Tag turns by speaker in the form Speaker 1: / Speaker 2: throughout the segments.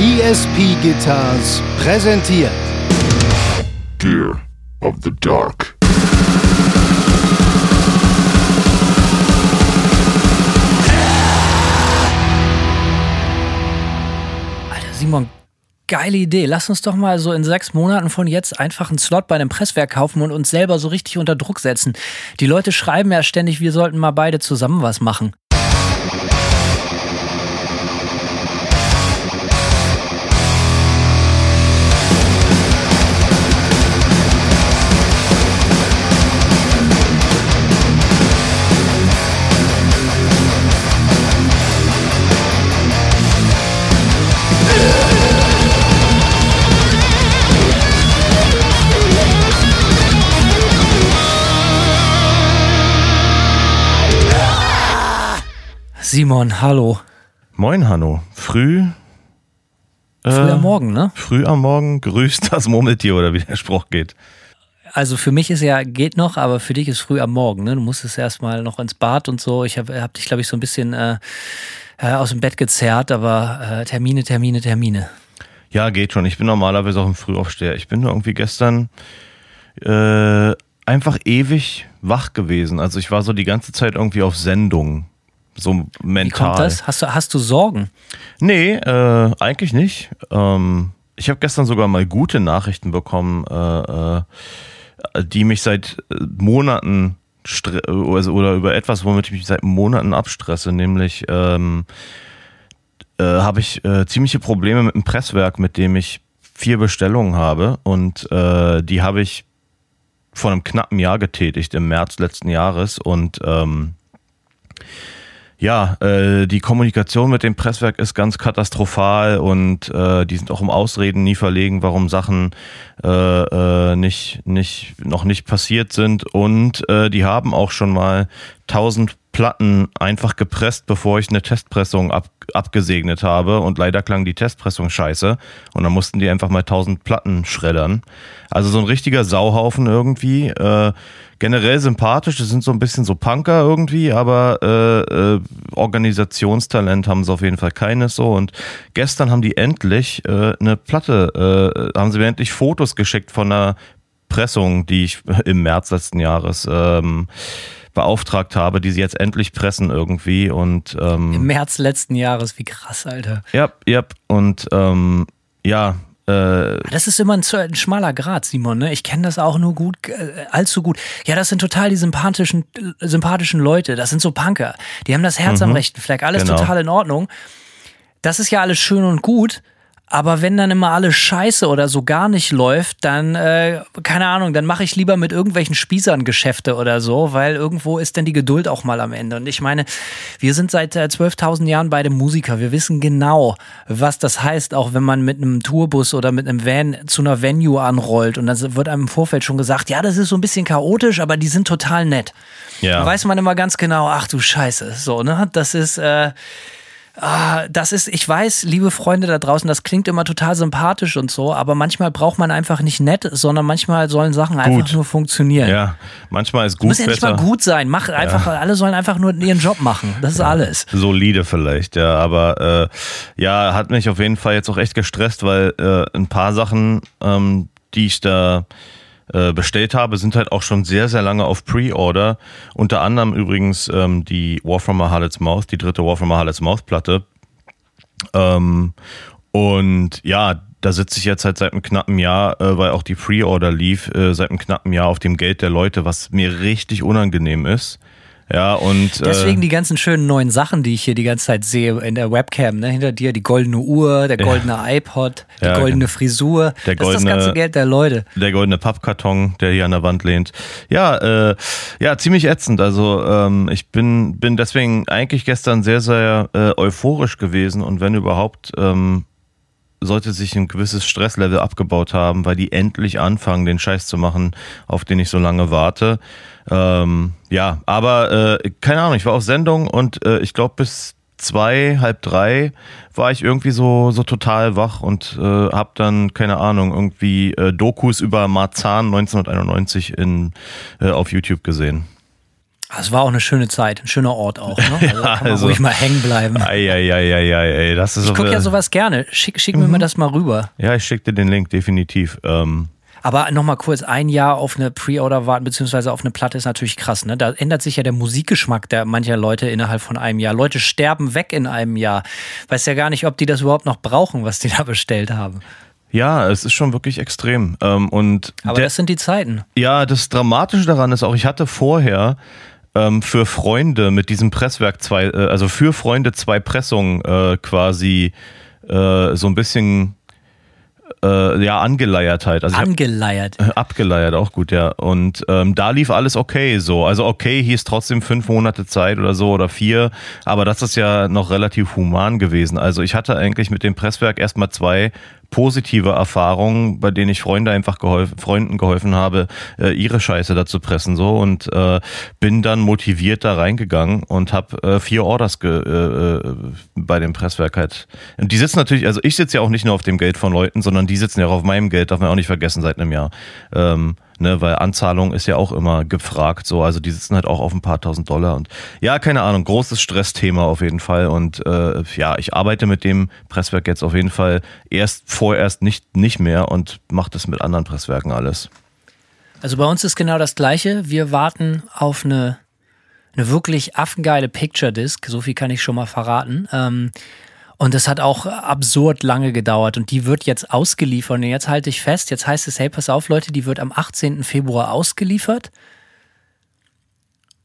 Speaker 1: ESP Guitars präsentiert
Speaker 2: Gear of the Dark.
Speaker 3: Alter, Simon, geile Idee. Lass uns doch mal so in sechs Monaten von jetzt einfach einen Slot bei einem Presswerk kaufen und uns selber so richtig unter Druck setzen. Die Leute schreiben ja ständig, wir sollten mal beide zusammen was machen. Simon, hallo.
Speaker 4: Moin, Hanno. Früh.
Speaker 3: Früh
Speaker 4: äh,
Speaker 3: am Morgen, ne?
Speaker 4: Früh am Morgen grüßt das Murmeltier oder wie der Spruch geht.
Speaker 3: Also für mich ist ja, geht noch, aber für dich ist früh am Morgen, ne? Du musstest erstmal noch ins Bad und so. Ich habe hab dich, glaube ich, so ein bisschen äh, äh, aus dem Bett gezerrt, aber äh, Termine, Termine, Termine.
Speaker 4: Ja, geht schon. Ich bin normalerweise auch ein Frühaufsteher. Ich bin nur irgendwie gestern äh, einfach ewig wach gewesen. Also ich war so die ganze Zeit irgendwie auf Sendung. So mental.
Speaker 3: Wie kommt das? Hast du, hast du Sorgen?
Speaker 4: Nee, äh, eigentlich nicht. Ähm, ich habe gestern sogar mal gute Nachrichten bekommen, äh, äh, die mich seit äh, Monaten also, oder über etwas, womit ich mich seit Monaten abstresse, nämlich ähm, äh, habe ich äh, ziemliche Probleme mit dem Presswerk, mit dem ich vier Bestellungen habe und äh, die habe ich vor einem knappen Jahr getätigt, im März letzten Jahres und ähm, ja, äh, die Kommunikation mit dem Presswerk ist ganz katastrophal und äh, die sind auch um Ausreden nie verlegen, warum Sachen äh, äh, nicht, nicht, noch nicht passiert sind. Und äh, die haben auch schon mal 1000 Platten einfach gepresst, bevor ich eine Testpressung ab, abgesegnet habe. Und leider klang die Testpressung scheiße. Und dann mussten die einfach mal 1000 Platten schreddern. Also so ein richtiger Sauhaufen irgendwie. Äh, generell sympathisch, das sind so ein bisschen so Punker irgendwie, aber äh, äh, Organisationstalent haben sie auf jeden Fall keines so. Und gestern haben die endlich äh, eine Platte, äh, haben sie mir endlich Fotos geschickt von einer Pressung, die ich im März letzten Jahres ähm, beauftragt habe, die sie jetzt endlich pressen irgendwie und ähm,
Speaker 3: Im März letzten Jahres, wie krass, Alter.
Speaker 4: ja, ja und ähm, ja, äh,
Speaker 3: Das ist immer ein, ein schmaler Grad, Simon. Ne? Ich kenne das auch nur gut, äh, allzu gut. Ja, das sind total die sympathischen, äh, sympathischen Leute. Das sind so Punker. Die haben das Herz am rechten Fleck. Alles
Speaker 4: Genau.
Speaker 3: total in Ordnung. Das ist ja alles schön und gut. Aber wenn dann immer alles scheiße oder so gar nicht läuft, dann, äh, keine Ahnung, dann mache ich lieber mit irgendwelchen Spießern Geschäfte oder so, weil irgendwo ist denn die Geduld auch mal am Ende. Und ich meine, wir sind seit äh, 12.000 Jahren beide Musiker. Wir wissen genau, was das heißt, auch wenn man mit einem Tourbus oder mit einem Van zu einer Venue anrollt. Und dann wird einem im Vorfeld schon gesagt, ja, das ist so ein bisschen chaotisch, aber die sind total nett.
Speaker 4: Ja.
Speaker 3: Da weiß man immer ganz genau, ach du Scheiße, so, ne? Das ist, äh, ah, das ist, ich weiß, liebe Freunde da draußen, das klingt immer total sympathisch und so, aber manchmal braucht man einfach nicht nett, sondern manchmal sollen Sachen einfach
Speaker 4: Gut.
Speaker 3: nur funktionieren.
Speaker 4: ja, manchmal ist gut
Speaker 3: Muss ja nicht
Speaker 4: besser.
Speaker 3: mal gut sein. Mach einfach, alle sollen einfach nur ihren Job machen. Das ist alles.
Speaker 4: solide vielleicht, ja. Aber äh, ja, hat mich auf jeden Fall jetzt auch echt gestresst, weil äh, ein paar Sachen, ähm, die ich da äh, bestellt habe, sind halt auch schon sehr, sehr lange auf Pre-Order. Unter anderem übrigens ähm, die a Harlot's Mouth, die dritte War from a Harlot's Mouth Platte. Ähm, und ja, da sitze ich jetzt halt seit einem knappen Jahr, äh, weil auch die Pre-Order lief, äh, seit einem knappen Jahr auf dem Geld der Leute, was mir richtig unangenehm ist. Ja, und
Speaker 3: Deswegen
Speaker 4: äh,
Speaker 3: die ganzen schönen neuen Sachen, die ich hier die ganze Zeit sehe in der Webcam, ne? Hinter dir die goldene Uhr, der goldene iPod, die
Speaker 4: Ja,
Speaker 3: goldene
Speaker 4: genau.
Speaker 3: Frisur.
Speaker 4: Der
Speaker 3: das ist das
Speaker 4: goldene-
Speaker 3: ganze Geld der Leute.
Speaker 4: der goldene Pappkarton, der hier an der Wand lehnt. Ja, äh, ja, ziemlich ätzend. Also ähm, ich bin, bin deswegen eigentlich gestern sehr, sehr äh, euphorisch gewesen und wenn überhaupt, ähm, sollte sich ein gewisses Stresslevel abgebaut haben, weil die endlich anfangen, den Scheiß zu machen, auf den ich so lange warte. Ähm, ja, aber äh, keine Ahnung, ich war auf Sendung und äh, ich glaube bis zwei, halb drei war ich irgendwie so, so total wach und äh, habe dann, keine Ahnung, irgendwie äh, Dokus über Marzahn 1991 in, äh, auf YouTube gesehen.
Speaker 3: Das war auch eine schöne Zeit, ein schöner Ort auch. Ne? Also
Speaker 4: Ja,
Speaker 3: kann man
Speaker 4: also-
Speaker 3: ruhig mal hängen bleiben.
Speaker 4: Eieieiei, das ist
Speaker 3: Ich gucke ja sowas gerne. Schick, schick mir mal das mal rüber.
Speaker 4: Ja, ich schicke dir den Link definitiv. Ähm,
Speaker 3: Aber nochmal kurz, ein Jahr auf eine Pre-Order warten, beziehungsweise auf eine Platte ist natürlich krass. Ne? Da ändert sich ja der Musikgeschmack der mancher Leute innerhalb von einem Jahr. Leute sterben weg in einem Jahr. Weiß ja gar nicht, ob die das überhaupt noch brauchen, was die da bestellt haben.
Speaker 4: ja, es ist schon wirklich extrem. Ähm, und
Speaker 3: Aber das sind die Zeiten.
Speaker 4: Ja, das Dramatische daran ist auch, ich hatte vorher ähm, für Freunde mit diesem Presswerk zwei, äh, also für Freunde zwei Pressungen äh, quasi äh, so ein bisschen äh, ja angeleiert halt. Also ich hab-
Speaker 3: Angeleiert.
Speaker 4: äh, Abgeleiert, auch gut, ja. Und ähm, da lief alles okay so. Also okay hieß trotzdem fünf Monate Zeit oder so oder vier, aber das ist ja noch relativ human gewesen. Also ich hatte eigentlich mit dem Presswerk erstmal zwei positive Erfahrungen, bei denen ich Freunde einfach geholfen, Freunden geholfen habe, äh, ihre Scheiße da zu pressen so und äh, bin dann motiviert da reingegangen und habe äh, vier Orders ge, äh, äh, bei dem Presswerk halt. Und die sitzen natürlich, also ich sitze ja auch nicht nur auf dem Geld von Leuten, sondern die sitzen ja auch auf meinem Geld, darf man auch nicht vergessen seit einem Jahr. Ähm, ne, weil Anzahlung ist ja auch immer gefragt, so, also die sitzen halt auch auf ein paar tausend Dollar und ja, keine Ahnung, großes Stressthema auf jeden Fall und äh, ja, ich arbeite mit dem Presswerk jetzt auf jeden Fall erst vorerst nicht, nicht mehr und mache das mit anderen Presswerken alles.
Speaker 3: Also bei uns ist genau das Gleiche. Wir warten auf eine, eine wirklich affengeile Picture Disc. So viel kann ich schon mal verraten. Ähm, und das hat auch absurd lange gedauert und die wird jetzt ausgeliefert. Und jetzt halte ich fest, jetzt heißt es, hey, pass auf, Leute, die wird am 18. Februar ausgeliefert.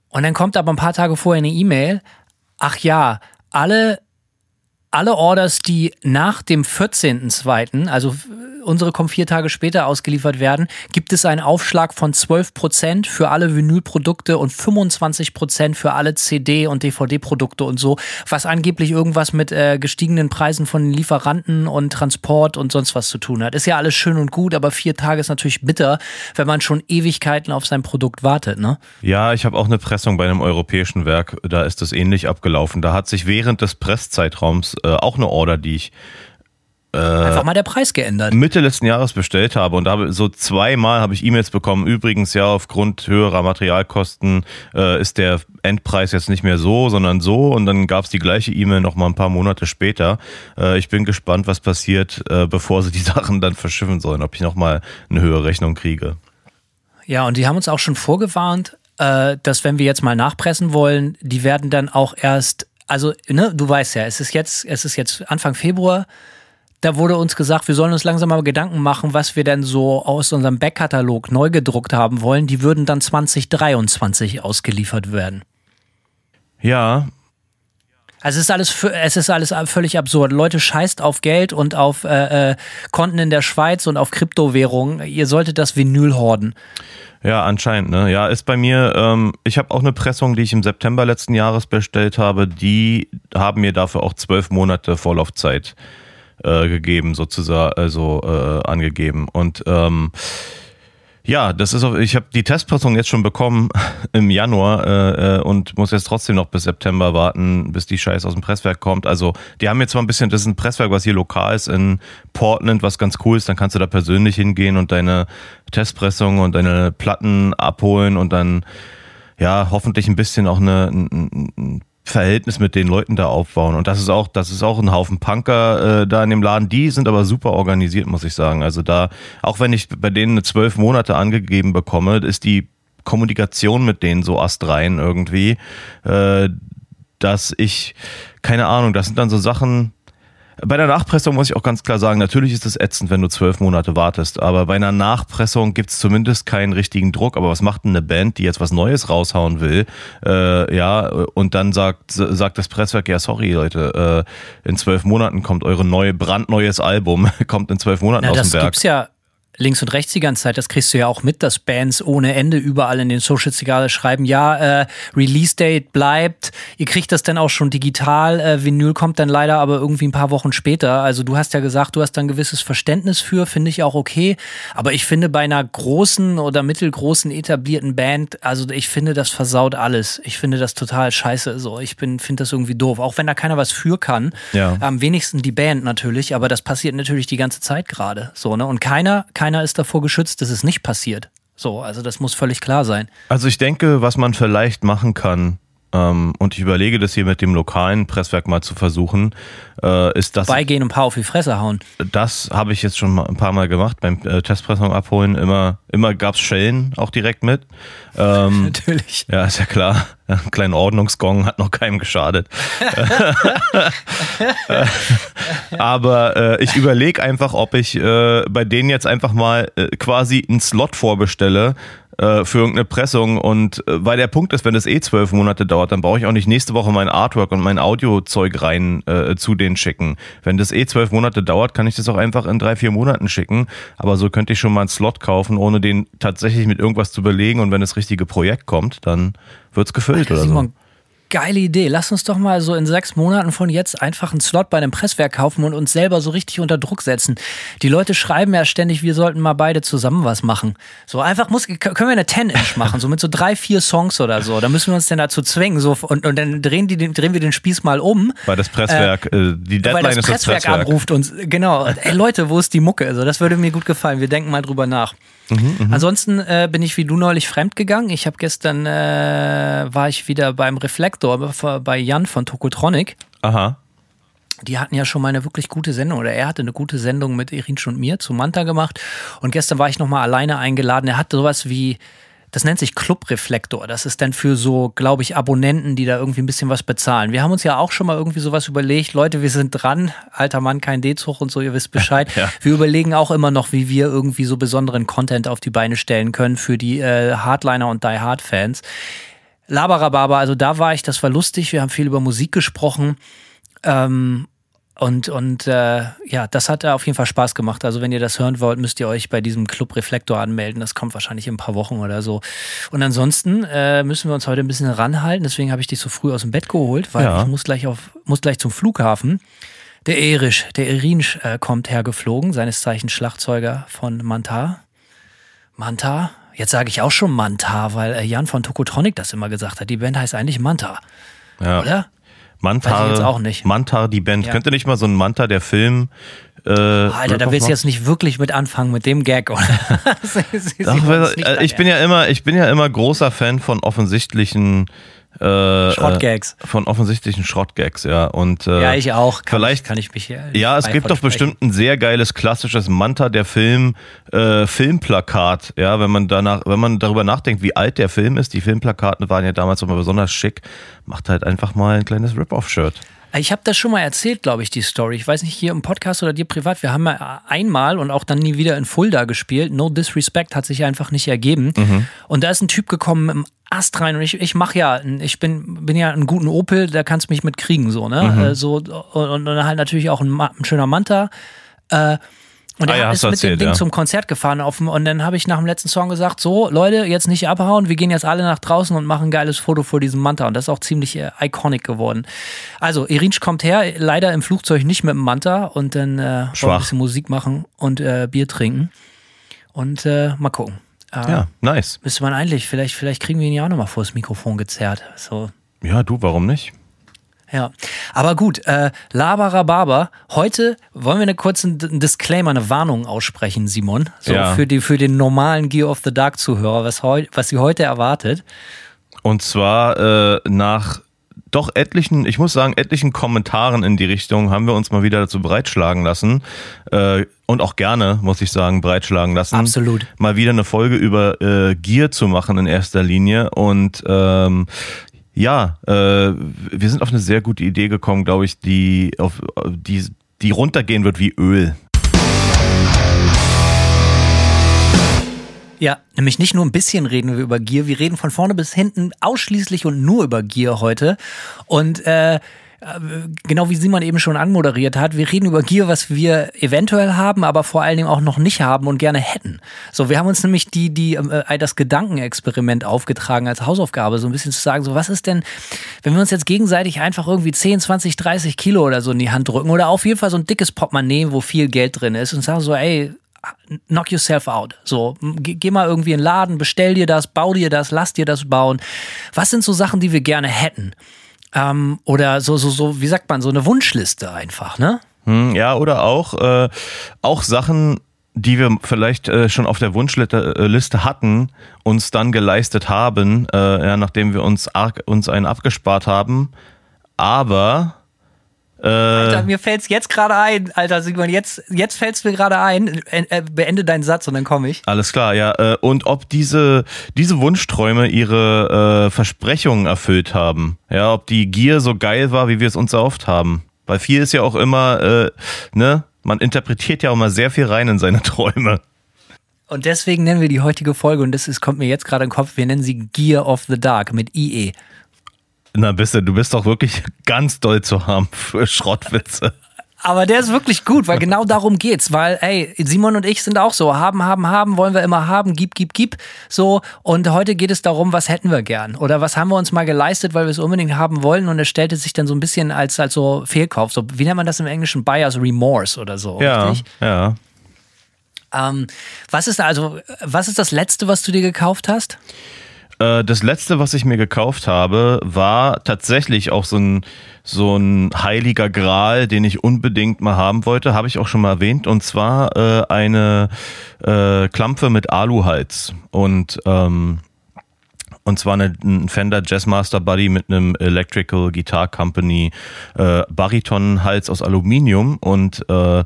Speaker 3: Und dann kommt aber ein paar Tage vorher eine E-Mail. Ach ja, alle, alle Orders, die nach dem 14.02., also unsere kommen vier Tage später ausgeliefert werden, gibt es einen Aufschlag von 12% für alle Vinylprodukte und 25% für alle CD- und DVD-Produkte und so, was angeblich irgendwas mit äh, gestiegenen Preisen von Lieferanten und Transport und sonst was zu tun hat. Ist ja alles schön und gut, aber vier Tage ist natürlich bitter, wenn man schon Ewigkeiten auf sein Produkt wartet, ne?
Speaker 4: Ja, ich habe auch eine Pressung bei einem europäischen Werk, da ist das ähnlich abgelaufen. Da hat sich während des Presszeitraums äh, auch eine Order, die ich
Speaker 3: Einfach mal der Preis geändert.
Speaker 4: Mitte letzten Jahres bestellt habe und da habe so zweimal habe ich E-Mails bekommen. Übrigens ja aufgrund höherer Materialkosten äh, ist der Endpreis jetzt nicht mehr so, sondern so und dann gab es die gleiche E-Mail noch mal ein paar Monate später. Äh, ich bin gespannt, was passiert, äh, bevor sie die Sachen dann verschiffen sollen, ob ich noch mal eine höhere Rechnung kriege.
Speaker 3: Ja, und die haben uns auch schon vorgewarnt, äh, dass wenn wir jetzt mal nachpressen wollen, die werden dann auch erst, also, ne, du weißt ja, es ist jetzt, es ist jetzt Anfang Februar. Da wurde uns gesagt, wir sollen uns langsam mal Gedanken machen, was wir denn so aus unserem Backkatalog neu gedruckt haben wollen. Die würden dann 2023 ausgeliefert werden.
Speaker 4: Ja,
Speaker 3: Also es ist alles, es ist alles völlig absurd. Leute scheißt auf Geld und auf äh, äh, Konten in der Schweiz und auf Kryptowährungen. Ihr solltet das Vinyl horden.
Speaker 4: Ja, anscheinend, ne? Ja, ist bei mir, ähm, ich habe auch eine Pressung, die ich im September letzten Jahres bestellt habe, die haben mir dafür auch zwölf Monate Vorlaufzeit äh, gegeben, sozusagen, also äh, angegeben. Und ähm, ja, das ist auch, ich habe die Testpressung jetzt schon bekommen im Januar äh, äh, und muss jetzt trotzdem noch bis September warten, bis die Scheiß aus dem Presswerk kommt. Also die haben jetzt zwar ein bisschen, das ist ein Presswerk, was hier lokal ist in Portland, was ganz cool ist, dann kannst du da persönlich hingehen und deine Testpressung und deine Platten abholen und dann ja hoffentlich ein bisschen auch eine, ein, ein Verhältnis mit den Leuten da aufbauen. Und das ist auch, das ist auch ein Haufen Punker äh, da in dem Laden. Die sind aber super organisiert, muss ich sagen. Also da, auch wenn ich bei denen zwölf Monate angegeben bekomme, ist die Kommunikation mit denen so astrein irgendwie, äh, dass ich, keine Ahnung, das sind dann so Sachen, bei der Nachpressung muss ich auch ganz klar sagen, natürlich ist es ätzend, wenn du zwölf Monate wartest, aber bei einer Nachpressung gibt es zumindest keinen richtigen Druck. Aber was macht denn eine Band, die jetzt was Neues raushauen will, äh, ja, und dann sagt, sagt das Presswerk, ja, sorry, Leute, äh, in zwölf Monaten kommt eure neue, brandneues Album, kommt in zwölf Monaten
Speaker 3: Na,
Speaker 4: aus
Speaker 3: das
Speaker 4: dem Werk.
Speaker 3: gibt's ja links und rechts die ganze Zeit. Das kriegst du ja auch mit, dass Bands ohne Ende überall in den Socials egal schreiben, ja, äh, Release Date bleibt. Ihr kriegt das dann auch schon digital. Äh, Vinyl kommt dann leider aber irgendwie ein paar Wochen später. Also du hast ja gesagt, du hast da ein gewisses Verständnis für, finde ich auch okay. Aber ich finde bei einer großen oder mittelgroßen etablierten Band, also ich finde, das versaut alles. Ich finde das total scheiße. So, ich bin, finde das irgendwie doof. Auch wenn da keiner was für kann.
Speaker 4: Ja.
Speaker 3: Am wenigsten die Band natürlich, aber das passiert natürlich die ganze Zeit gerade. So, ne? Und keiner, keiner ist davor geschützt, dass es nicht passiert. So, also das muss völlig klar sein.
Speaker 4: Also ich denke, was man vielleicht machen kann, und ich überlege das hier mit dem lokalen Presswerk mal zu versuchen, äh, ist das.
Speaker 3: Beigehen und ein paar auf die Fresse hauen.
Speaker 4: Das habe ich jetzt schon mal ein paar Mal gemacht beim äh, Testpressung abholen. Immer, immer gab es Schellen auch direkt mit. Ähm,
Speaker 3: Natürlich.
Speaker 4: Ja, ist ja klar. Ein kleiner Ordnungsgong hat noch keinem geschadet. Aber äh, ich überlege einfach, ob ich äh, bei denen jetzt einfach mal äh, quasi einen Slot vorbestelle äh, für irgendeine Pressung. Und äh, weil der Punkt ist, wenn das eh zwölf Monate dauert, dann brauche ich auch nicht nächste Woche mein Artwork und mein Audiozeug rein äh, zu denen schicken. Wenn das eh zwölf Monate dauert, kann ich das auch einfach in drei, vier Monaten schicken. Aber so könnte ich schon mal einen Slot kaufen, ohne den tatsächlich mit irgendwas zu belegen. Und wenn das richtige Projekt kommt, dann wird's gefüllt oder so.
Speaker 3: Geile Idee. Lass uns doch mal so in sechs Monaten von jetzt einfach einen Slot bei einem Presswerk kaufen und uns selber so richtig unter Druck setzen. Die Leute schreiben ja ständig, wir sollten mal beide zusammen was machen. So einfach muss, können wir eine 10-Inch machen, so mit so drei, vier Songs oder so. Da müssen wir uns denn dazu zwingen. So, und, und dann drehen, die, drehen wir den Spieß mal um.
Speaker 4: Weil das Presswerk, äh, die Deadline
Speaker 3: weil das
Speaker 4: ist das
Speaker 3: Presswerk
Speaker 4: Presswerk.
Speaker 3: anruft uns. Genau. Ey, Leute, wo ist die Mucke? Also, das würde mir gut gefallen. Wir denken mal drüber nach. Ansonsten äh, bin ich wie du neulich fremdgegangen. Ich habe gestern äh, war ich wieder beim Reflektor bei Jan von Tokotronic.
Speaker 4: Aha.
Speaker 3: Die hatten ja schon mal eine wirklich gute Sendung oder er hatte eine gute Sendung mit Irinsch und mir zu Manta gemacht. Und gestern war ich nochmal alleine eingeladen. Er hatte sowas wie, das nennt sich Clubreflektor. Das ist dann für so, glaube ich, Abonnenten, die da irgendwie ein bisschen was bezahlen. Wir haben uns ja auch schon mal irgendwie sowas überlegt. Leute, wir sind dran. Alter Mann, kein D-Zug und so, ihr wisst Bescheid.
Speaker 4: Ja.
Speaker 3: Wir überlegen auch immer noch, wie wir irgendwie so besonderen Content auf die Beine stellen können für die äh, Hardliner und Die Hard Fans. Labarababa, also da war ich, das war lustig. Wir haben viel über Musik gesprochen. Ähm, und und äh, ja, das hat auf jeden Fall Spaß gemacht. Also wenn ihr das hören wollt, müsst ihr euch bei diesem Club Reflektor anmelden. Das kommt wahrscheinlich in ein paar Wochen oder so. Und ansonsten äh, müssen wir uns heute ein bisschen ranhalten. Deswegen habe ich dich so früh aus dem Bett geholt, weil
Speaker 4: Ja.
Speaker 3: ich muss gleich auf muss gleich zum Flughafen. Der Erich, der Erinsch äh, kommt hergeflogen, seines Zeichens Schlagzeuger von Mantar. Manta? Jetzt sage ich auch schon Manta, weil äh, Jan von Tokotronic das immer gesagt hat. Die Band heißt eigentlich Manta,
Speaker 4: Ja.
Speaker 3: oder? Ich jetzt auch nicht.
Speaker 4: Mantar, die Band.
Speaker 3: Ja.
Speaker 4: Könnte nicht mal so ein Manta, der Film. Äh,
Speaker 3: Alter, da willst du jetzt nicht wirklich mit anfangen mit dem Gag, oder?
Speaker 4: Ach, weil, äh, ich bin ja immer, ich bin ja immer großer Fan von offensichtlichen äh,
Speaker 3: Schrottgags.
Speaker 4: Äh, von offensichtlichen Schrottgags, ja. Und äh,
Speaker 3: Ja, ich auch. Kann,
Speaker 4: vielleicht
Speaker 3: kann ich mich hier.
Speaker 4: Ja, es gibt doch bestimmt ein sehr geiles klassisches Manta der Film äh, Filmplakat. Ja, wenn man danach, wenn man darüber nachdenkt, wie alt der Film ist, die Filmplakaten waren ja damals immer besonders schick, macht halt einfach mal ein kleines Rip-Off-Shirt.
Speaker 3: Ich habe das schon mal erzählt, glaube ich, die Story. Ich weiß nicht, hier im Podcast oder dir privat. Wir haben ja einmal und auch dann nie wieder in Fulda gespielt. No Disrespect hat sich einfach nicht ergeben. Und da ist ein Typ gekommen im Ast rein und ich, ich mache ja, ich bin, bin ja einen guten Opel, da kannst du mich mit kriegen, so, ne? Äh, So, und, und dann halt natürlich auch ein, ein schöner Manta. Äh, und
Speaker 4: Ah
Speaker 3: er
Speaker 4: ja,
Speaker 3: ist mit
Speaker 4: erzählt,
Speaker 3: dem Ding
Speaker 4: ja.
Speaker 3: zum Konzert gefahren dem, und dann habe ich nach dem letzten Song gesagt, so Leute, jetzt nicht abhauen, wir gehen jetzt alle nach draußen und machen ein geiles Foto vor diesem Manta und das ist auch ziemlich äh, iconic geworden. Also Irinsch kommt her, leider im Flugzeug nicht mit dem Manta und dann äh, ein bisschen Musik machen und äh, Bier trinken und äh, mal gucken. Äh,
Speaker 4: Ja, nice.
Speaker 3: Müsste man eigentlich, vielleicht, vielleicht kriegen wir ihn ja auch nochmal vor das Mikrofon gezerrt. So,
Speaker 4: Ja, du, warum nicht?
Speaker 3: Ja, aber gut, äh, Labarababa. Heute wollen wir eine kurze einen Disclaimer, eine Warnung aussprechen, Simon. So
Speaker 4: Ja.
Speaker 3: für, die, für den normalen Gear of the Dark Zuhörer, was, heu, was sie heute erwartet.
Speaker 4: Und zwar äh, nach doch etlichen, ich muss sagen, etlichen Kommentaren in die Richtung haben wir uns mal wieder dazu breitschlagen lassen. Äh, und auch gerne, muss ich sagen, breitschlagen lassen.
Speaker 3: Absolut.
Speaker 4: Mal wieder eine Folge über äh, Gear zu machen in erster Linie. Und ähm, ja, äh, wir sind auf eine sehr gute Idee gekommen, glaube ich, die, auf, die, die runtergehen wird wie Öl.
Speaker 3: Ja, nämlich nicht nur ein bisschen reden wir über Gear, wir reden von vorne bis hinten ausschließlich und nur über Gear heute. Und äh, genau wie Simon eben schon anmoderiert hat, wir reden über Gear, was wir eventuell haben, aber vor allen Dingen auch noch nicht haben und gerne hätten. So, wir haben uns nämlich die, die äh, das Gedankenexperiment aufgetragen als Hausaufgabe, so ein bisschen zu sagen, so was ist denn, wenn wir uns jetzt gegenseitig einfach irgendwie 10, 20, 30 Kilo oder so in die Hand drücken oder auf jeden Fall so ein dickes Portemonnaie, wo viel Geld drin ist und sagen so, ey, knock yourself out. So, geh, geh mal irgendwie in den Laden, bestell dir das, bau dir das, lass dir das bauen. Was sind so Sachen, die wir gerne hätten? Ähm, oder so, so, so, wie sagt man, so eine Wunschliste einfach, ne?
Speaker 4: Hm, ja, oder auch, äh, auch Sachen, die wir vielleicht äh, schon auf der Wunschliste äh, hatten, uns dann geleistet haben, äh, ja, nachdem wir uns, arg, uns einen abgespart haben. Aber
Speaker 3: Alter, mir fällt's jetzt gerade ein, Alter Simon, jetzt, jetzt fällt's mir gerade ein. Äh, äh, beende deinen Satz und dann komme ich.
Speaker 4: Alles klar, ja. Äh, und ob diese, diese Wunschträume ihre äh, Versprechungen erfüllt haben. Ja, ob die Gier so geil war, wie wir es uns erhofft haben. Weil viel ist ja auch immer, äh, ne, man interpretiert ja auch mal sehr viel rein in seine Träume.
Speaker 3: Und deswegen nennen wir die heutige Folge, und das ist, kommt mir jetzt gerade in den Kopf, wir nennen sie Gear of the Dark mit IE.
Speaker 4: Na, bist du, du bist doch wirklich ganz doll zu haben für Schrottwitze.
Speaker 3: Aber der ist wirklich gut, weil genau darum geht's. Weil, ey, Simon und ich sind auch so. Haben, haben, haben, wollen wir immer haben. Gib, gib, gib. So. Und heute geht es darum, was hätten wir gern? Oder was haben wir uns mal geleistet, weil wir es unbedingt haben wollen? Und es stellte sich dann so ein bisschen als, als so Fehlkauf. So, wie nennt man das im Englischen? Buyer's Remorse oder so.
Speaker 4: Ja,
Speaker 3: richtig?
Speaker 4: ja.
Speaker 3: Ähm, was ist also, was ist das Letzte, was du dir gekauft hast?
Speaker 4: Äh, das letzte, was ich mir gekauft habe, war tatsächlich auch so ein, so ein heiliger Gral, den ich unbedingt mal haben wollte, habe ich auch schon mal erwähnt, und zwar äh, eine äh, Klampfe mit Aluhals. Und ähm, und zwar eine, ein Fender Jazzmaster Buddy mit einem Electrical Guitar Company äh, Baritonhals aus Aluminium. Und äh,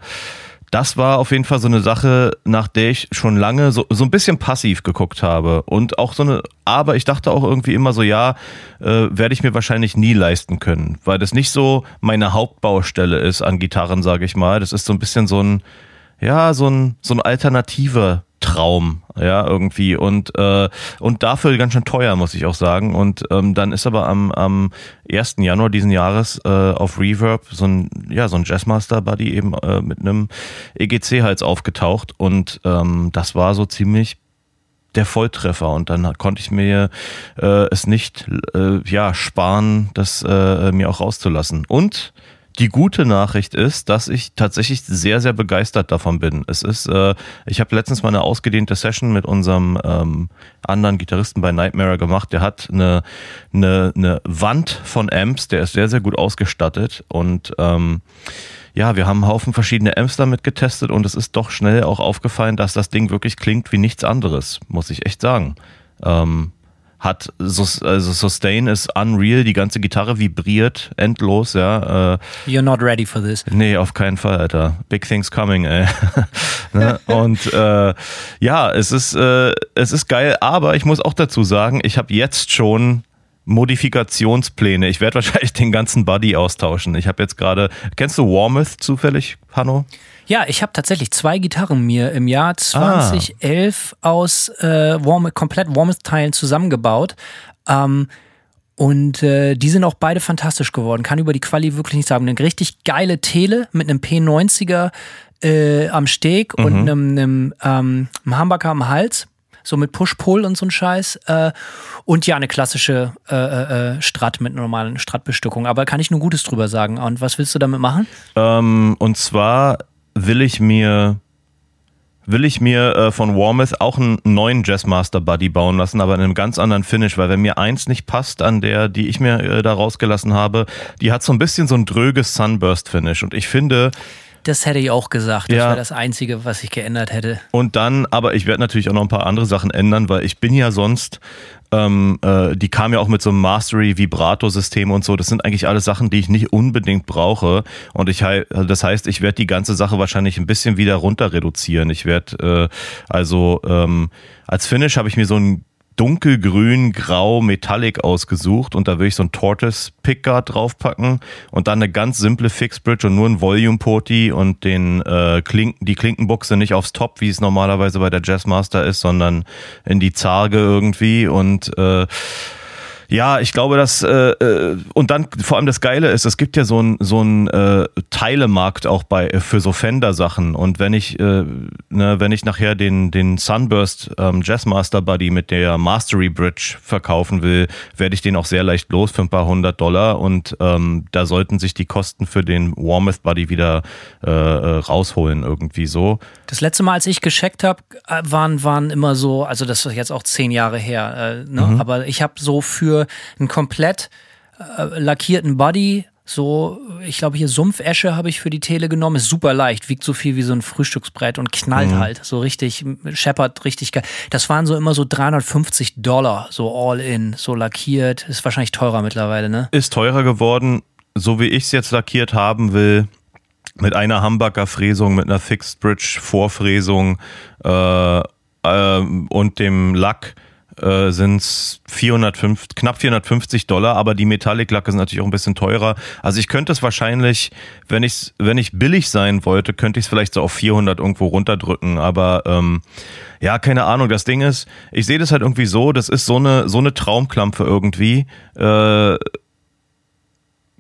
Speaker 4: das war auf jeden Fall so eine Sache, nach der ich schon lange so, so ein bisschen passiv geguckt habe. Und auch so eine, aber ich dachte auch irgendwie immer so, ja, äh, werde ich mir wahrscheinlich nie leisten können, weil das nicht so meine Hauptbaustelle ist an Gitarren, sage ich mal. Das ist so ein bisschen so ein, ja, so ein, so ein alternativer Traum, ja, irgendwie. Und, äh, und dafür ganz schön teuer, muss ich auch sagen. Und ähm, dann ist aber am, am 1. Januar diesen Jahres äh, auf Reverb so ein, ja, so ein Jazzmaster Buddy eben äh, mit einem EGC-Hals aufgetaucht. Und ähm, das war so ziemlich der Volltreffer und dann konnte ich mir äh, es nicht äh, ja sparen, das äh, mir auch rauszulassen. Und die gute Nachricht ist, dass ich tatsächlich sehr, sehr begeistert davon bin. Es ist, äh, ich habe letztens mal eine ausgedehnte Session mit unserem ähm, anderen Gitarristen bei Nightmare gemacht. Der hat eine, eine, eine Wand von Amps, der ist sehr, sehr gut ausgestattet und ähm, ja, wir haben einen Haufen verschiedene Amps damit getestet und es ist doch schnell auch aufgefallen, dass das Ding wirklich klingt wie nichts anderes, muss ich echt sagen. Ähm, hat also Sustain ist unreal, die ganze Gitarre vibriert endlos, ja. Äh,
Speaker 3: You're not ready for this.
Speaker 4: Nee, auf keinen Fall, Alter. Big things coming, ey. ne? Und äh, ja, es ist, äh, es ist geil, aber ich muss auch dazu sagen, ich habe jetzt schon Modifikationspläne. Ich werde wahrscheinlich den ganzen Buddy austauschen. Ich habe jetzt gerade, kennst du Warmouth zufällig, Hanno?
Speaker 3: Ja, ich habe tatsächlich zwei Gitarren mir im Jahr 2011 ah. aus äh, Warm, komplett Warmouth-Teilen zusammengebaut. Ähm, und äh, die sind auch beide fantastisch geworden. Kann über die Quali wirklich nicht sagen. Eine richtig geile Tele mit einem P90er äh, am Steg mhm. und einem, einem, ähm, einem Humbucker am Hals so mit Push-Pull und so ein Scheiß. Äh, und ja, eine klassische äh, äh, äh Strat mit einer normalen Stratbestückung. Aber kann ich nur Gutes drüber sagen. Und was willst du damit machen?
Speaker 4: Ähm, und zwar will ich mir will ich mir äh, von Warmouth auch einen neuen Jazzmaster Buddy bauen lassen, aber in einem ganz anderen Finish, weil wenn mir eins nicht passt an der, die ich mir äh, da rausgelassen habe, die hat so ein bisschen so ein dröges Sunburst Finish und ich finde,
Speaker 3: das hätte ich auch gesagt. Das ja. wäre das Einzige, was ich geändert hätte.
Speaker 4: Und dann, aber ich werde natürlich auch noch ein paar andere Sachen ändern, weil ich bin ja sonst, ähm, äh, die kam ja auch mit so einem Mastery-Vibrato-System und so. Das sind eigentlich alles Sachen, die ich nicht unbedingt brauche. Und ich das heißt, ich werde die ganze Sache wahrscheinlich ein bisschen wieder runter reduzieren. Ich werde äh, also ähm, als Finish habe ich mir so ein dunkelgrün, grau, metallic ausgesucht. Und da will ich so ein Tortoise Pickguard draufpacken und dann eine ganz simple Fixbridge und nur ein Volume Poti und den äh, Klinken, die Klinkenbuchse nicht aufs Top, wie es normalerweise bei der Jazzmaster ist, sondern in die Zarge irgendwie. Und äh, ja, ich glaube, dass äh, äh, und dann vor allem das Geile ist, es gibt ja so ein so ein äh, Teilemarkt auch bei äh, für so Fender-Sachen und wenn ich äh, ne, wenn ich nachher den den Sunburst ähm, Jazzmaster Buddy mit der Mastery Bridge verkaufen will, werde ich den auch sehr leicht los für ein paar hundert Dollar und ähm, da sollten sich die Kosten für den Warmouth Buddy wieder äh, äh rausholen irgendwie so.
Speaker 3: Das letzte Mal, als ich gescheckt habe, waren waren immer so, also das ist jetzt auch zehn Jahre her, äh, ne? Mhm. aber ich habe so für einen komplett äh, lackierten Body So, ich glaube hier Sumpfesche habe ich für die Tele genommen. Ist super leicht, wiegt so viel wie so ein Frühstücksbrett und knallt
Speaker 4: Mhm.
Speaker 3: halt. So richtig, scheppert richtig geil. Das waren so immer so 350 Dollar, so all in, so lackiert. Ist wahrscheinlich teurer mittlerweile, ne?
Speaker 4: Ist teurer geworden, so wie ich es jetzt lackiert haben will. Mit einer Humbucker-Fräsung, mit einer Fixed Bridge Vorfräsung äh, äh, und dem Lack äh, sind es knapp 450 Dollar, aber die Metallic-Lacke sind natürlich auch ein bisschen teurer. Also ich könnte es wahrscheinlich, wenn ich wenn ich billig sein wollte, könnte ich es vielleicht so auf 400 irgendwo runterdrücken, aber ähm, ja, keine Ahnung. Das Ding ist, ich sehe das halt irgendwie so, das ist so eine so eine Traumklampe irgendwie. Äh,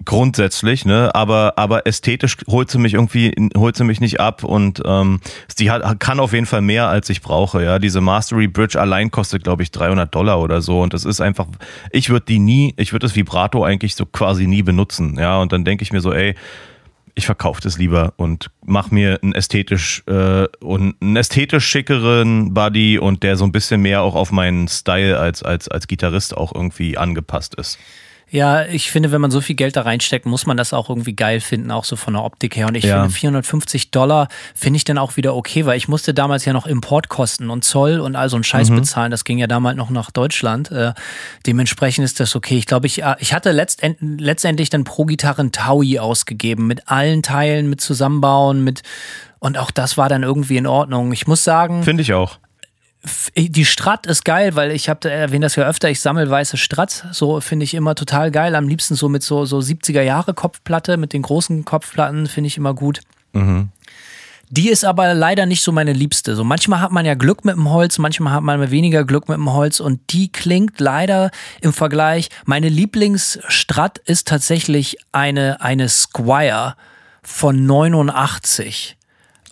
Speaker 4: grundsätzlich, ne? Aber aber ästhetisch holt sie mich irgendwie holt sie mich nicht ab und ähm, sie hat, kann auf jeden Fall mehr als ich brauche. Ja, diese Mastery Bridge allein kostet glaube ich 300 Dollar oder so und das ist einfach. Ich würde die nie, ich würde das Vibrato eigentlich so quasi nie benutzen. Ja, und dann denke ich mir so, ey. Ich verkaufe das lieber und mach mir einen ästhetisch äh, und einen ästhetisch schickeren Buddy und der so ein bisschen mehr auch auf meinen Style als als als Gitarrist auch irgendwie angepasst ist.
Speaker 3: Ja, ich finde, wenn man so viel Geld da reinsteckt, muss man das auch irgendwie geil finden, auch so von der Optik her. Und ich
Speaker 4: Ja.
Speaker 3: finde 450 Dollar finde ich dann auch wieder okay, weil ich musste damals ja noch Importkosten und Zoll und all so einen Scheiß bezahlen. Das ging ja damals noch nach Deutschland. Äh, dementsprechend ist das okay. Ich glaube, ich, äh, ich hatte letztend, letztendlich dann pro Gitarre ein Taui ausgegeben mit allen Teilen, mit Zusammenbauen, mit und auch das war dann irgendwie in Ordnung. Ich muss sagen,
Speaker 4: Finde ich auch.
Speaker 3: Die Strat ist geil, weil ich habe erwähnt das ja öfter, ich sammle weiße Strat, so finde ich immer total geil, am liebsten so mit so, so 70er Jahre Kopfplatte, mit den großen Kopfplatten finde ich immer gut. Die ist aber leider nicht so meine liebste. So manchmal hat man ja Glück mit dem Holz, manchmal hat man weniger Glück mit dem Holz und die klingt leider im Vergleich. Meine Lieblingsstrat ist tatsächlich eine eine Squire von 89.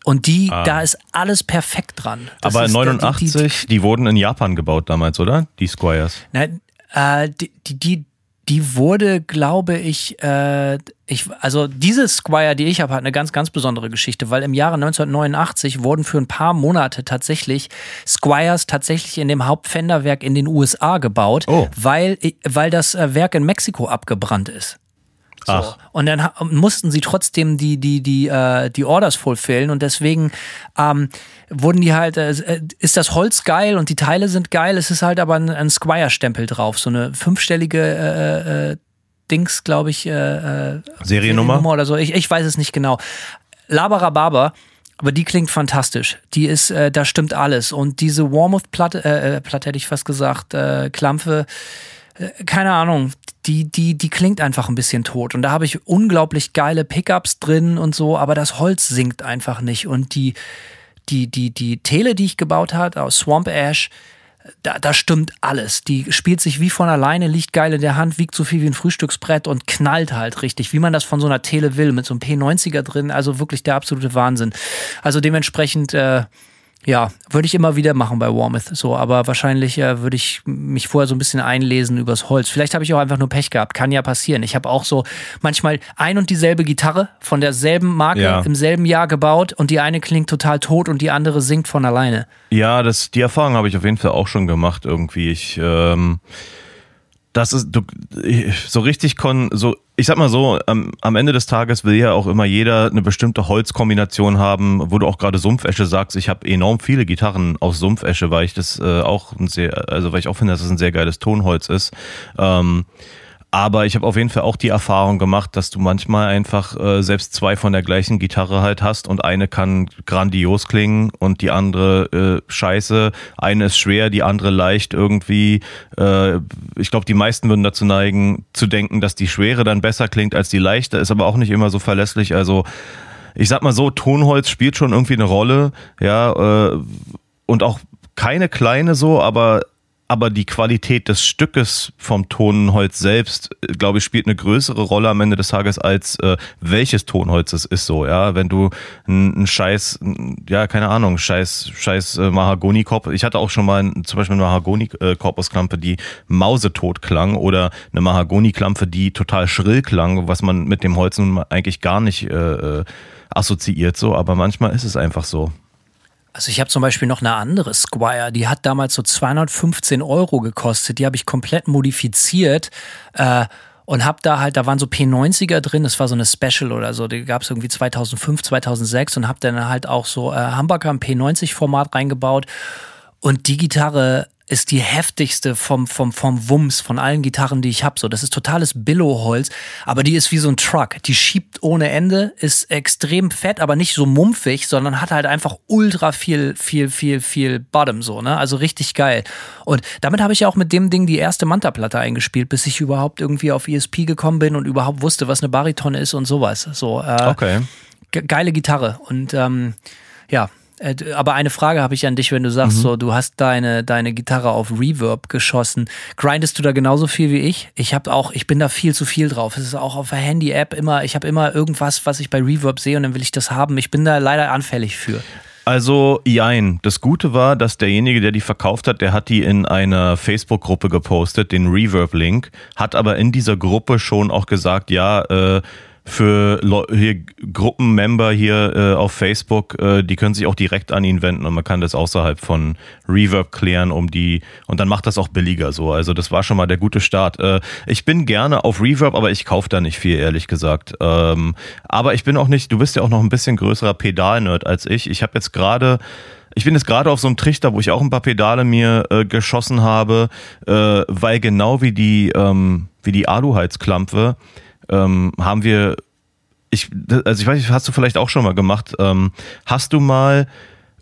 Speaker 3: Und die, da ist alles perfekt dran. Das
Speaker 4: Ah. Aber
Speaker 3: ist,
Speaker 4: 89, die, wurden in Japan gebaut damals, oder? Die Squires.
Speaker 3: Nein, äh, die, die, die, die wurde, glaube ich, äh, ich, also diese Squire, die ich habe, hat eine ganz, ganz besondere Geschichte, weil im Jahre 1989 wurden für ein paar Monate tatsächlich Squires tatsächlich in dem Hauptfenderwerk in den USA gebaut,
Speaker 4: Oh.
Speaker 3: weil, weil das äh, Werk in Mexiko abgebrannt ist. So. Und dann mussten sie trotzdem die, die, die, äh, die Orders fulfillen und deswegen ähm, wurden die halt, äh, ist das Holz geil und die Teile sind geil, es ist halt aber ein, ein Squire-Stempel drauf, so eine fünfstellige äh, äh, Dings, glaube ich, äh, äh,
Speaker 4: Seriennummer?
Speaker 3: oder so, ich, ich weiß es nicht genau. Labarababa, aber die klingt fantastisch. Die ist, äh, da stimmt alles. Und diese Warmouth-Platte, äh, äh, Platte hätte ich fast gesagt, äh, Klampfe, äh, keine Ahnung, die, die, die klingt einfach ein bisschen tot. Und da habe ich unglaublich geile Pickups drin und so, aber das Holz singt einfach nicht. Und die, die, die, die Tele, die ich gebaut hat aus Swamp Ash, da, da stimmt alles. Die spielt sich wie von alleine, liegt geil in der Hand, wiegt so viel wie ein Frühstücksbrett und knallt halt richtig, wie man das von so einer Tele will, mit so einem P90er drin. Also wirklich der absolute Wahnsinn. Also dementsprechend, äh, ja, würde ich immer wieder machen bei Warmouth. So, aber wahrscheinlich äh, würde ich mich vorher so ein bisschen einlesen übers Holz. Vielleicht habe ich auch einfach nur Pech gehabt. Kann ja passieren. Ich habe auch so manchmal ein und dieselbe Gitarre von derselben Marke
Speaker 4: Ja.
Speaker 3: im selben Jahr gebaut und die eine klingt total tot und die andere singt von alleine.
Speaker 4: Ja, das, die Erfahrung habe ich auf jeden Fall auch schon gemacht irgendwie. Ich, ähm, das ist, du, so richtig kon, so, ich sag mal so, am, am Ende des Tages will ja auch immer jeder eine bestimmte Holzkombination haben, wo du auch gerade Sumpfesche sagst. Ich habe enorm viele Gitarren aus Sumpfesche, weil ich das äh, auch ein sehr, also weil ich auch finde, dass es ein sehr geiles Tonholz ist. Ähm, aber ich habe auf jeden Fall auch die Erfahrung gemacht, dass du manchmal einfach äh, selbst zwei von der gleichen Gitarre halt hast und eine kann grandios klingen und die andere äh, scheiße. Eine ist schwer, die andere leicht irgendwie. Äh, ich glaube, die meisten würden dazu neigen, zu denken, dass die schwere dann besser klingt als die leichte, ist aber auch nicht immer so verlässlich. Also ich sag mal so, Tonholz spielt schon irgendwie eine Rolle, ja, äh, und auch keine kleine so, aber aber die Qualität des Stückes vom Tonholz selbst, äh, glaube ich, spielt eine größere Rolle am Ende des Tages als äh, welches Tonholz es ist so, ja. Wenn du ein scheiß, ja, keine Ahnung, scheiß, scheiß äh, Mahagoni-Korpus, ich hatte auch schon mal ein, zum Beispiel eine Mahagoni-Korpusklampe, die mausetot klang oder eine Mahagoni-Klampe, die total schrill klang, was man mit dem Holz nun eigentlich gar nicht äh, äh, assoziiert so, aber manchmal ist es einfach so.
Speaker 3: Also ich habe zum Beispiel noch eine andere Squire, die hat damals so 215 Euro gekostet. Die habe ich komplett modifiziert. Äh, und hab da halt, da waren so P90er drin, das war so eine Special oder so, die gab es irgendwie 2005, 2006 und hab dann halt auch so äh, Hamburger im P90-Format reingebaut und die Gitarre ist die heftigste vom, vom, vom Wumms von allen Gitarren, die ich habe. So, das ist totales Billo-Holz, aber die ist wie so ein Truck. Die schiebt ohne Ende, ist extrem fett, aber nicht so mumpfig, sondern hat halt einfach ultra viel, viel, viel, viel Bottom so, ne? Also richtig geil. Und damit habe ich ja auch mit dem Ding die erste Manta-Platte eingespielt, bis ich überhaupt irgendwie auf ESP gekommen bin und überhaupt wusste, was eine Bariton ist und sowas. So, äh,
Speaker 4: Okay.
Speaker 3: ge- geile Gitarre. Und ähm, ja, äh, aber eine Frage habe ich an dich, wenn du sagst, so, du hast deine, deine Gitarre auf Reverb geschossen. Grindest du da genauso viel wie ich? Ich habe auch, ich bin da viel zu viel drauf. Es ist auch auf der Handy-App immer, ich habe immer irgendwas, was ich bei Reverb sehe und dann will ich das haben. Ich bin da leider anfällig für.
Speaker 4: Also, jein. Das Gute war, dass derjenige, der die verkauft hat, der hat die in einer Facebook-Gruppe gepostet, den Reverb-Link, hat aber in dieser Gruppe schon auch gesagt, ja, äh, für Leu hier Gruppenmember hier äh, auf Facebook, äh, die können sich auch direkt an ihn wenden und man kann das außerhalb von Reverb klären, um die und dann macht das auch billiger so. Also das war schon mal der gute Start. Äh, ich bin gerne auf Reverb, aber ich kaufe da nicht viel, ehrlich gesagt. Ähm, aber ich bin auch nicht, du bist ja auch noch ein bisschen größerer Pedal-Nerd als ich. Ich habe jetzt gerade ich bin jetzt gerade auf so einem Trichter, wo ich auch ein paar Pedale mir äh, geschossen habe, äh, weil genau wie die, ähm, wie die Aluheizklampe ähm, haben wir, ich, also ich weiß nicht, hast du vielleicht auch schon mal gemacht, ähm, hast du mal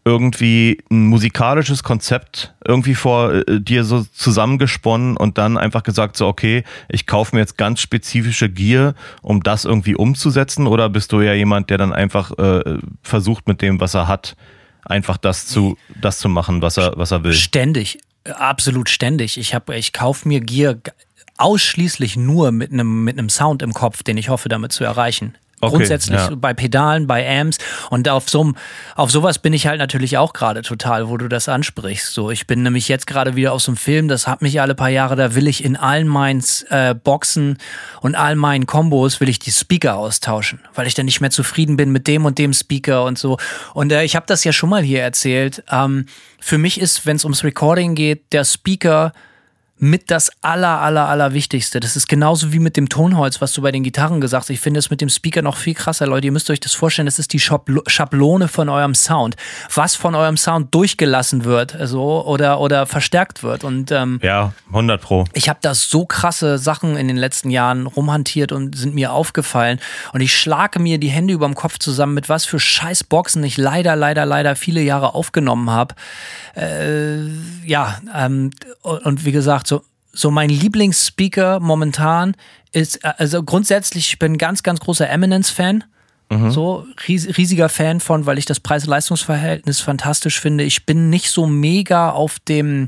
Speaker 4: irgendwie ein musikalisches Konzept irgendwie vor äh, dir so zusammengesponnen und dann einfach gesagt so, okay, ich kaufe mir jetzt ganz spezifische Gear, um das irgendwie umzusetzen oder bist du ja jemand, der dann einfach äh, versucht mit dem, was er hat, einfach das zu, das zu machen, was er, was er will?
Speaker 3: Ständig, absolut ständig. Ich habe, ich kaufe mir Gear g- ausschließlich nur mit einem mit einem Sound im Kopf, den ich hoffe, damit zu erreichen.
Speaker 4: Okay,
Speaker 3: Grundsätzlich
Speaker 4: ja.
Speaker 3: bei Pedalen, bei Amps und auf so auf sowas bin ich halt natürlich auch gerade total, wo du das ansprichst. So, ich bin nämlich jetzt gerade wieder auf so einem Film, das hat mich alle paar Jahre, da will ich in allen meinen äh, Boxen und all meinen Kombos will ich die Speaker austauschen, weil ich dann nicht mehr zufrieden bin mit dem und dem Speaker und so. Und äh, ich habe das ja schon mal hier erzählt. Ähm, für mich ist, wenn es ums Recording geht, der Speaker mit das aller, aller, aller Wichtigste. Das ist genauso wie mit dem Tonholz, was du bei den Gitarren gesagt hast. Ich finde es mit dem Speaker noch viel krasser, Leute. Ihr müsst euch das vorstellen, das ist die Schablo- Schablone von eurem Sound. Was von eurem Sound durchgelassen wird, also, oder, oder verstärkt wird. Und ähm,
Speaker 4: Ja, 100 Pro.
Speaker 3: ich habe da so krasse Sachen in den letzten Jahren rumhantiert und sind mir aufgefallen. Und ich schlage mir die Hände überm Kopf zusammen, mit was für scheiß Boxen ich leider, leider, leider viele Jahre aufgenommen habe. Äh, ja, ähm, und, und wie gesagt, so, so mein Lieblingsspeaker momentan ist, äh, also grundsätzlich, ich bin ein ganz, ganz großer Eminence-Fan. So ries, riesiger Fan von, weil ich das Preis-Leistungs-Verhältnis fantastisch finde. Ich bin nicht so mega auf dem,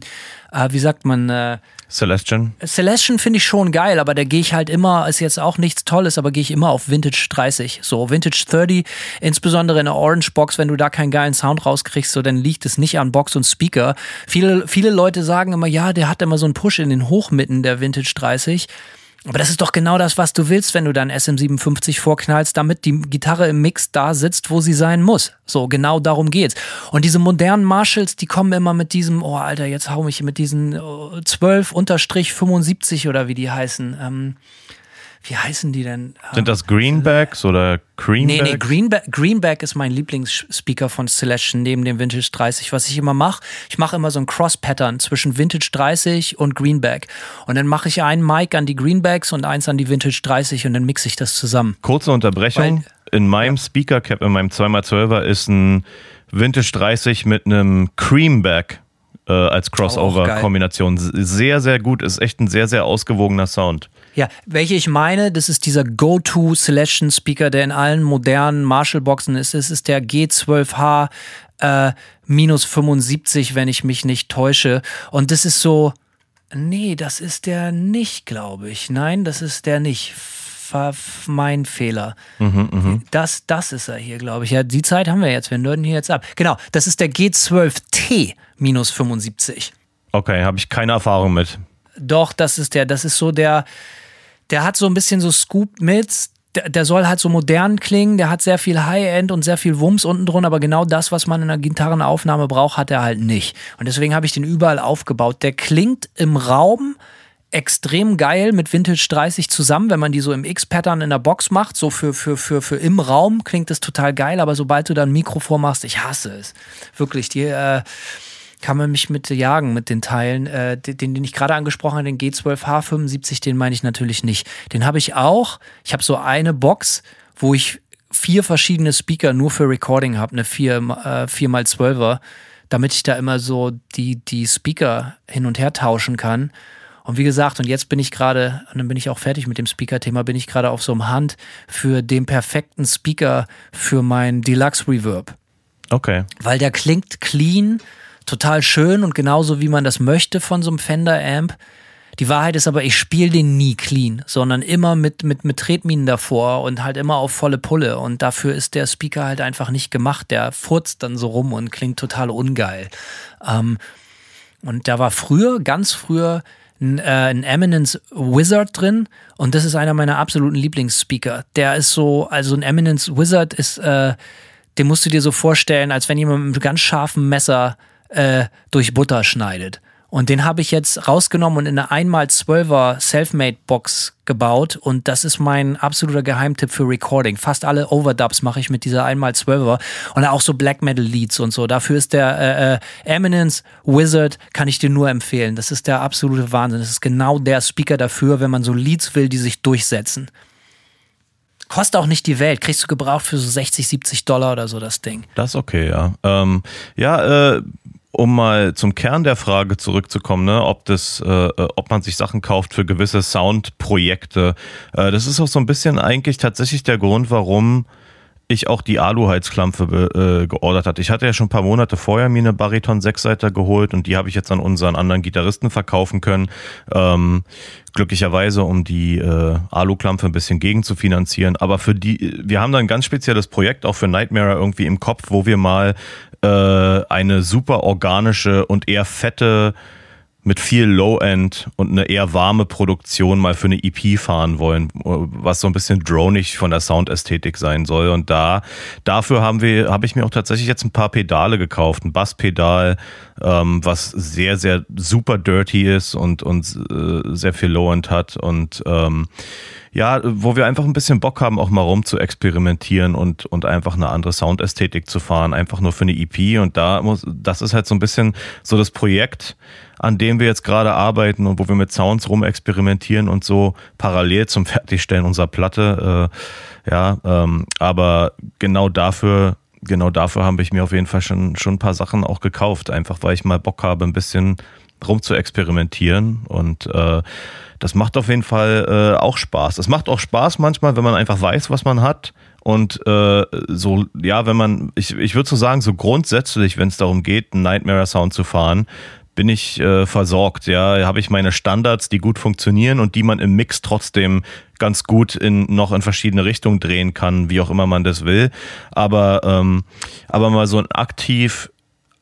Speaker 3: äh, wie sagt man, äh,
Speaker 4: Celestian.
Speaker 3: Celestian finde ich schon geil, aber da gehe ich halt immer, ist jetzt auch nichts Tolles, aber gehe ich immer auf Vintage 30. So, Vintage 30, insbesondere in der Orange Box, wenn du da keinen geilen Sound rauskriegst, so dann liegt es nicht an Box und Speaker. Viele, viele Leute sagen immer, ja, der hat immer so einen Push in den Hochmitten der Vintage 30. Aber das ist doch genau das, was du willst, wenn du dann SM57 vorknallst, damit die Gitarre im Mix da sitzt, wo sie sein muss. So, genau darum geht's. Und diese modernen Marshalls, die kommen immer mit diesem, oh Alter, jetzt hau mich mit diesen oh, 12 unterstrich 75 oder wie die heißen. Ähm, wie heißen die denn?
Speaker 4: Sind das Greenbacks oder
Speaker 3: Nee,
Speaker 4: Greenbacks?
Speaker 3: nee, Greenback, Greenback ist mein Lieblingsspeaker von Celestion neben dem Vintage 30. Was ich immer mache, ich mache immer so ein Cross-Pattern zwischen Vintage 30 und Greenback. Und dann mache ich einen Mic an die Greenbacks und eins an die Vintage 30 und dann mixe ich das zusammen.
Speaker 4: Kurze Unterbrechung. in meinem Speaker Cap, in meinem 2x12er, ist ein Vintage 30 mit einem Creamback äh, als. Crossover-Kombination. Sehr, sehr gut. Ist echt ein sehr, sehr ausgewogener Sound.
Speaker 3: Ja, welche ich meine, das ist dieser Go-To Selection Speaker, der in allen modernen Marshall-Boxen ist. Es ist der G12H äh, minus 75, wenn ich mich nicht täusche. Und das ist so, nee, das ist der nicht, glaube ich. Nein, das ist der nicht. Mein Fehler. Das, das ist er hier, glaube ich. Ja, die Zeit haben wir jetzt. Wir nörden hier jetzt ab. Genau, das ist der G12T minus 75.
Speaker 4: Okay, habe ich keine Erfahrung mit.
Speaker 3: Doch, das ist der. Das ist so der. Der hat so ein bisschen so Scoop mit. Der, der soll halt so modern klingen. Der hat sehr viel High-End und sehr viel Wumms unten drin. Aber genau das, was man in einer Gitarrenaufnahme braucht, hat er halt nicht. Und deswegen habe ich den überall aufgebaut. Der klingt im Raum extrem geil mit Vintage 30 zusammen, wenn man die so im X-Pattern in der Box macht, so für, für, für, für im Raum klingt das total geil, aber sobald du dann ein Mikro vormachst, ich hasse es. Wirklich, die äh, kann man mich mit jagen mit den Teilen. Äh, den, den ich gerade angesprochen habe, den G12H75, den meine ich natürlich nicht. Den habe ich auch. Ich habe so eine Box, wo ich vier verschiedene Speaker nur für Recording habe, eine 4, äh, 4x12er, damit ich da immer so die, die Speaker hin und her tauschen kann. Und wie gesagt, und jetzt bin ich gerade, und dann bin ich auch fertig mit dem Speaker-Thema, bin ich gerade auf so einem Hand für den perfekten Speaker für mein Deluxe Reverb.
Speaker 4: Okay.
Speaker 3: Weil der klingt clean, total schön und genauso wie man das möchte von so einem Fender Amp. Die Wahrheit ist aber, ich spiele den nie clean, sondern immer mit, mit, mit Tretminen davor und halt immer auf volle Pulle. Und dafür ist der Speaker halt einfach nicht gemacht. Der furzt dann so rum und klingt total ungeil. Ähm, und da war früher, ganz früher, ein, äh, ein Eminence Wizard drin und das ist einer meiner absoluten Lieblingsspeaker. Der ist so, also ein Eminence Wizard ist, äh, den musst du dir so vorstellen, als wenn jemand mit einem ganz scharfen Messer äh, durch Butter schneidet. Und den habe ich jetzt rausgenommen und in eine 1x12er Selfmade-Box gebaut. Und das ist mein absoluter Geheimtipp für Recording. Fast alle Overdubs mache ich mit dieser 1x12er. Und auch so Black Metal Leads und so. Dafür ist der äh, äh, Eminence Wizard, kann ich dir nur empfehlen. Das ist der absolute Wahnsinn. Das ist genau der Speaker dafür, wenn man so Leads will, die sich durchsetzen. Kostet auch nicht die Welt. Kriegst du gebraucht für so 60, 70 Dollar oder so das Ding.
Speaker 4: Das ist okay, ja. Ähm, ja, äh, um mal zum Kern der Frage zurückzukommen, ne, ob das, äh, äh, ob man sich Sachen kauft für gewisse Soundprojekte. Äh, das ist auch so ein bisschen eigentlich tatsächlich der Grund, warum ich auch die Aluheizklampe äh, geordert hatte. Ich hatte ja schon ein paar Monate vorher mir eine Bariton Sechsseiter geholt und die habe ich jetzt an unseren anderen Gitarristen verkaufen können. Ähm, glücklicherweise, um die äh, Aluklampe ein bisschen gegen zu finanzieren. Aber für die, wir haben da ein ganz spezielles Projekt auch für Nightmare irgendwie im Kopf, wo wir mal äh, eine super organische und eher fette mit viel Low-End und eine eher warme Produktion mal für eine EP fahren wollen, was so ein bisschen dronig von der Soundästhetik sein soll. Und da dafür haben wir, habe ich mir auch tatsächlich jetzt ein paar Pedale gekauft, ein Basspedal, ähm, was sehr, sehr super dirty ist und, und äh, sehr viel Low-End hat und ähm, ja, wo wir einfach ein bisschen Bock haben, auch mal rum zu experimentieren und, und einfach eine andere Soundästhetik zu fahren, einfach nur für eine EP. Und da muss, das ist halt so ein bisschen so das Projekt, an dem wir jetzt gerade arbeiten und wo wir mit Sounds rumexperimentieren und so parallel zum Fertigstellen unserer Platte. Äh, ja, ähm, aber genau dafür, genau dafür habe ich mir auf jeden Fall schon, schon ein paar Sachen auch gekauft, einfach weil ich mal Bock habe, ein bisschen rum zu experimentieren und äh, das macht auf jeden Fall äh, auch Spaß. Es macht auch Spaß manchmal, wenn man einfach weiß, was man hat. Und äh, so, ja, wenn man, ich, ich würde so sagen, so grundsätzlich, wenn es darum geht, einen Nightmare-Sound zu fahren, bin ich äh, versorgt. Ja, habe ich meine Standards, die gut funktionieren und die man im Mix trotzdem ganz gut in noch in verschiedene Richtungen drehen kann, wie auch immer man das will. Aber ähm, aber mal so ein aktiv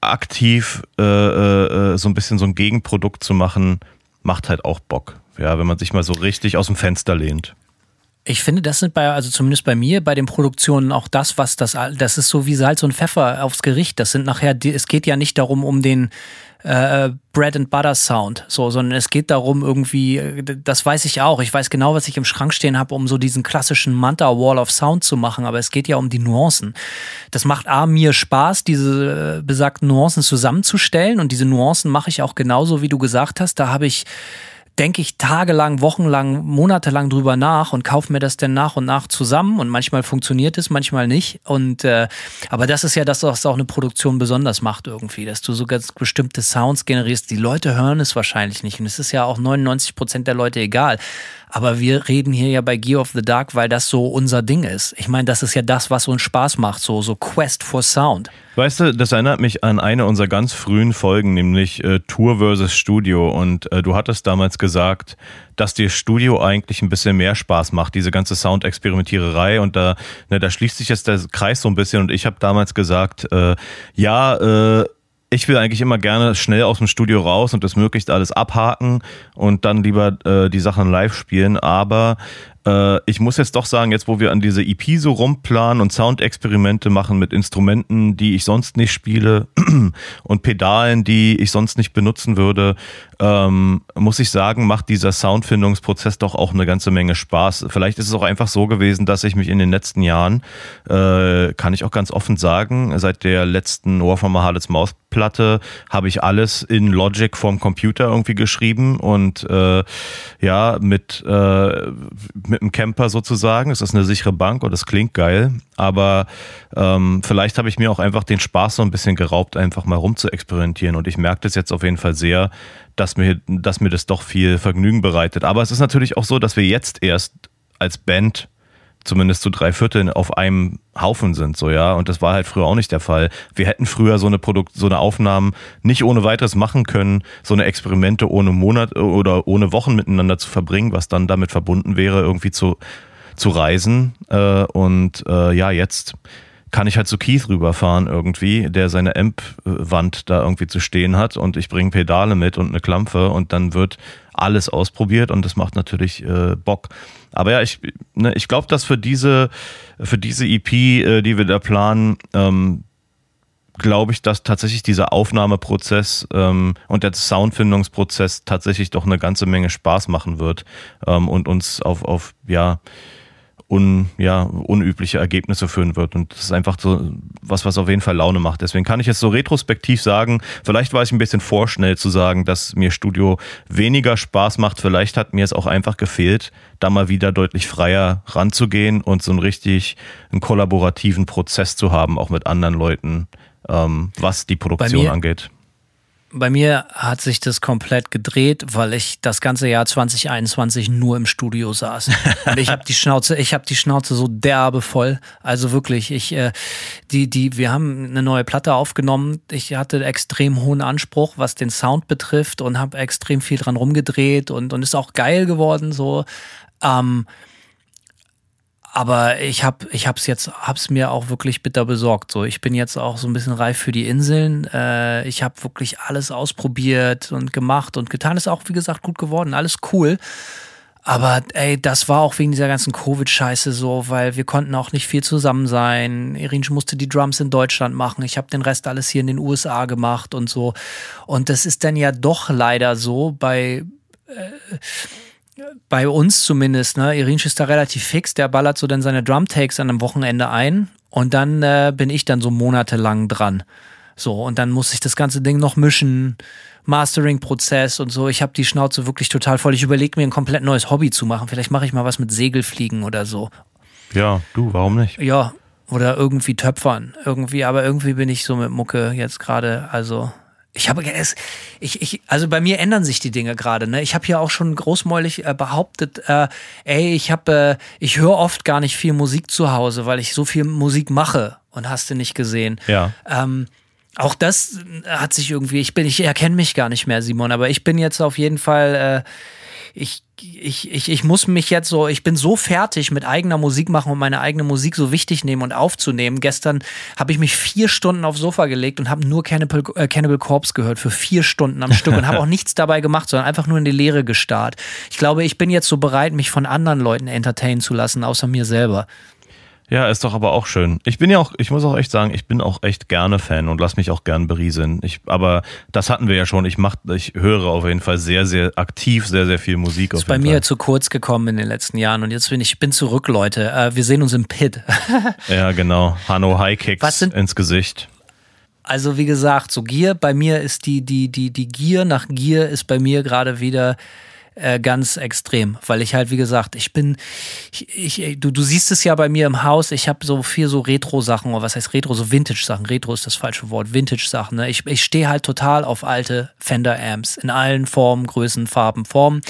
Speaker 4: aktiv äh, äh, so ein bisschen so ein Gegenprodukt zu machen, macht halt auch Bock. Ja, wenn man sich mal so richtig aus dem Fenster lehnt.
Speaker 3: Ich finde, das sind bei, also zumindest bei mir, bei den Produktionen auch das, was das, das ist so wie Salz und Pfeffer aufs Gericht. Das sind nachher, es geht ja nicht darum, um den äh, Bread and Butter Sound, so, sondern es geht darum irgendwie, das weiß ich auch. Ich weiß genau, was ich im Schrank stehen habe, um so diesen klassischen Manta Wall of Sound zu machen. Aber es geht ja um die Nuancen. Das macht a mir Spaß, diese äh, besagten Nuancen zusammenzustellen und diese Nuancen mache ich auch genauso, wie du gesagt hast. Da habe ich denke ich tagelang, wochenlang, monatelang drüber nach und kaufe mir das dann nach und nach zusammen und manchmal funktioniert es, manchmal nicht. Und äh, aber das ist ja das, was auch eine Produktion besonders macht irgendwie, dass du so ganz bestimmte Sounds generierst. Die Leute hören es wahrscheinlich nicht und es ist ja auch 99 Prozent der Leute egal. Aber wir reden hier ja bei Gear of the Dark, weil das so unser Ding ist. Ich meine, das ist ja das, was uns Spaß macht, so, so Quest for Sound.
Speaker 4: Weißt du, das erinnert mich an eine unserer ganz frühen Folgen, nämlich äh, Tour versus Studio. Und äh, du hattest damals gesagt, dass dir Studio eigentlich ein bisschen mehr Spaß macht, diese ganze Sound-Experimentiererei. Und da, ne, da schließt sich jetzt der Kreis so ein bisschen. Und ich habe damals gesagt, äh, ja, äh, ich will eigentlich immer gerne schnell aus dem Studio raus und das möglichst alles abhaken und dann lieber äh, die Sachen live spielen. Aber äh, ich muss jetzt doch sagen, jetzt wo wir an diese EP so rumplanen und Soundexperimente machen mit Instrumenten, die ich sonst nicht spiele und Pedalen, die ich sonst nicht benutzen würde, ähm, muss ich sagen, macht dieser Soundfindungsprozess doch auch eine ganze Menge Spaß. Vielleicht ist es auch einfach so gewesen, dass ich mich in den letzten Jahren, äh, kann ich auch ganz offen sagen, seit der letzten Warhammer Harlots Maus Platte habe ich alles in Logic vom Computer irgendwie geschrieben und äh, ja, mit, äh, mit einem Camper sozusagen. Es ist eine sichere Bank und es klingt geil, aber ähm, vielleicht habe ich mir auch einfach den Spaß so ein bisschen geraubt, einfach mal rum zu experimentieren und ich merke das jetzt auf jeden Fall sehr, dass mir, dass mir das doch viel Vergnügen bereitet. Aber es ist natürlich auch so, dass wir jetzt erst als Band zumindest zu drei Vierteln auf einem Haufen sind, so ja. Und das war halt früher auch nicht der Fall. Wir hätten früher so eine Produkt, so eine Aufnahmen nicht ohne weiteres machen können, so eine Experimente ohne Monat oder ohne Wochen miteinander zu verbringen, was dann damit verbunden wäre, irgendwie zu, zu reisen. Äh, und äh, ja, jetzt kann ich halt zu Keith rüberfahren irgendwie, der seine Amp-Wand da irgendwie zu stehen hat und ich bringe Pedale mit und eine Klampfe und dann wird alles ausprobiert und das macht natürlich äh, Bock. Aber ja, ich, ne, ich glaube, dass für diese, für diese EP, äh, die wir da planen, ähm, glaube ich, dass tatsächlich dieser Aufnahmeprozess ähm, und der Soundfindungsprozess tatsächlich doch eine ganze Menge Spaß machen wird ähm, und uns auf, auf ja, un, ja, unübliche Ergebnisse führen wird. Und das ist einfach so was, was auf jeden Fall Laune macht. Deswegen kann ich jetzt so retrospektiv sagen, vielleicht war ich ein bisschen vorschnell zu sagen, dass mir Studio weniger Spaß macht. Vielleicht hat mir es auch einfach gefehlt, da mal wieder deutlich freier ranzugehen und so einen richtig einen kollaborativen Prozess zu haben, auch mit anderen Leuten, ähm, was die Produktion angeht.
Speaker 3: Bei mir hat sich das komplett gedreht, weil ich das ganze Jahr 2021 nur im Studio saß. Und ich habe die Schnauze, ich habe die Schnauze so derbe voll. Also wirklich, ich äh, die die wir haben eine neue Platte aufgenommen. Ich hatte extrem hohen Anspruch, was den Sound betrifft und habe extrem viel dran rumgedreht und und ist auch geil geworden so. Ähm, aber ich habe ich hab's jetzt hab's mir auch wirklich bitter besorgt. So ich bin jetzt auch so ein bisschen reif für die Inseln. Äh, ich habe wirklich alles ausprobiert und gemacht und getan. Ist auch wie gesagt gut geworden. Alles cool. Aber ey das war auch wegen dieser ganzen Covid Scheiße so weil wir konnten auch nicht viel zusammen sein. Irinsch musste die Drums in Deutschland machen. Ich habe den Rest alles hier in den USA gemacht und so. Und das ist dann ja doch leider so bei äh, bei uns zumindest, ne, Irinsch ist da relativ fix, der ballert so dann seine Drum-Takes an einem Wochenende ein und dann äh, bin ich dann so monatelang dran. So, und dann muss ich das ganze Ding noch mischen, Mastering-Prozess und so. Ich habe die Schnauze wirklich total voll. Ich überlege mir ein komplett neues Hobby zu machen. Vielleicht mache ich mal was mit Segelfliegen oder so.
Speaker 4: Ja, du, warum nicht?
Speaker 3: Ja, oder irgendwie Töpfern. Irgendwie, aber irgendwie bin ich so mit Mucke jetzt gerade, also ich habe es, ich, ich, also bei mir ändern sich die Dinge gerade. Ne? Ich habe ja auch schon großmäulig äh, behauptet, äh, ey, ich habe, äh, ich höre oft gar nicht viel Musik zu Hause, weil ich so viel Musik mache und hast du nicht gesehen.
Speaker 4: Ja.
Speaker 3: Ähm, auch das hat sich irgendwie, ich bin, ich erkenne mich gar nicht mehr, Simon, aber ich bin jetzt auf jeden Fall, äh, ich ich, ich, ich muss mich jetzt so, ich bin so fertig mit eigener Musik machen und meine eigene Musik so wichtig nehmen und aufzunehmen. Gestern habe ich mich vier Stunden aufs Sofa gelegt und habe nur Cannibal, äh, Cannibal Corpse gehört für vier Stunden am Stück und habe auch nichts dabei gemacht, sondern einfach nur in die Leere gestarrt. Ich glaube, ich bin jetzt so bereit, mich von anderen Leuten entertainen zu lassen, außer mir selber.
Speaker 4: Ja, ist doch aber auch schön. Ich bin ja auch, ich muss auch echt sagen, ich bin auch echt gerne Fan und lass mich auch gern berieseln. Ich, aber das hatten wir ja schon. Ich mach, ich höre auf jeden Fall sehr, sehr aktiv, sehr, sehr viel Musik.
Speaker 3: Ist bei mir Fall. zu kurz gekommen in den letzten Jahren und jetzt bin ich bin zurück, Leute. Äh, wir sehen uns im Pit.
Speaker 4: ja, genau. Hanno High Kicks ins Gesicht.
Speaker 3: Also wie gesagt, so Gier bei mir ist die die die die Gier nach Gier ist bei mir gerade wieder äh, ganz extrem, weil ich halt, wie gesagt, ich bin, ich, ich, du, du siehst es ja bei mir im Haus, ich habe so viel so Retro-Sachen, oder was heißt Retro, so Vintage-Sachen, Retro ist das falsche Wort, Vintage-Sachen. Ne? Ich, ich stehe halt total auf alte Fender-Amps in allen Formen, Größen, Farben, Formen.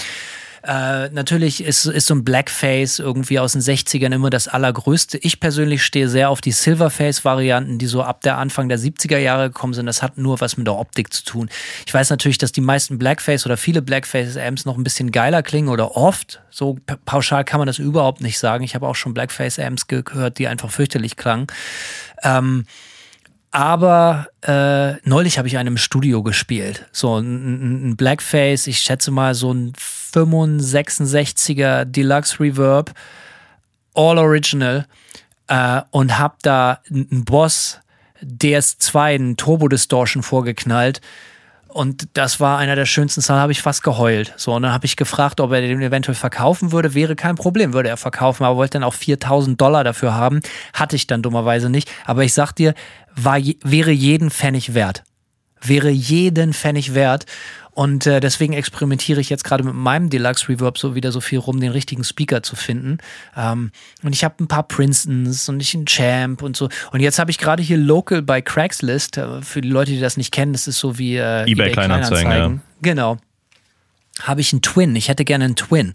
Speaker 3: Äh, natürlich ist, ist so ein Blackface irgendwie aus den 60ern immer das allergrößte. Ich persönlich stehe sehr auf die Silverface-Varianten, die so ab der Anfang der 70er Jahre gekommen sind. Das hat nur was mit der Optik zu tun. Ich weiß natürlich, dass die meisten Blackface oder viele Blackface-Amps noch ein bisschen geiler klingen oder oft. So pauschal kann man das überhaupt nicht sagen. Ich habe auch schon Blackface-Amps gehört, die einfach fürchterlich klangen. Ähm, aber äh, neulich habe ich einen im Studio gespielt. So ein, ein Blackface, ich schätze mal so ein 65er Deluxe Reverb, all original äh, und habe da einen Boss DS2, einen Turbo Distortion vorgeknallt Und das war einer der schönsten Zahlen, habe ich fast geheult. So, und dann habe ich gefragt, ob er den eventuell verkaufen würde. Wäre kein Problem, würde er verkaufen, aber wollte dann auch 4000 Dollar dafür haben. Hatte ich dann dummerweise nicht. Aber ich sag dir, war, wäre jeden Pfennig wert. Wäre jeden Pfennig wert. Und äh, deswegen experimentiere ich jetzt gerade mit meinem Deluxe Reverb so wieder so viel rum, den richtigen Speaker zu finden. Ähm, und ich habe ein paar Princetons und ich einen Champ und so. Und jetzt habe ich gerade hier Local bei Craigslist. Äh, für die Leute, die das nicht kennen, das ist so wie äh,
Speaker 4: eBay, eBay Kleinanzeigen. Kleinanzeigen. Ja.
Speaker 3: Genau habe ich einen Twin. Ich hätte gerne einen Twin.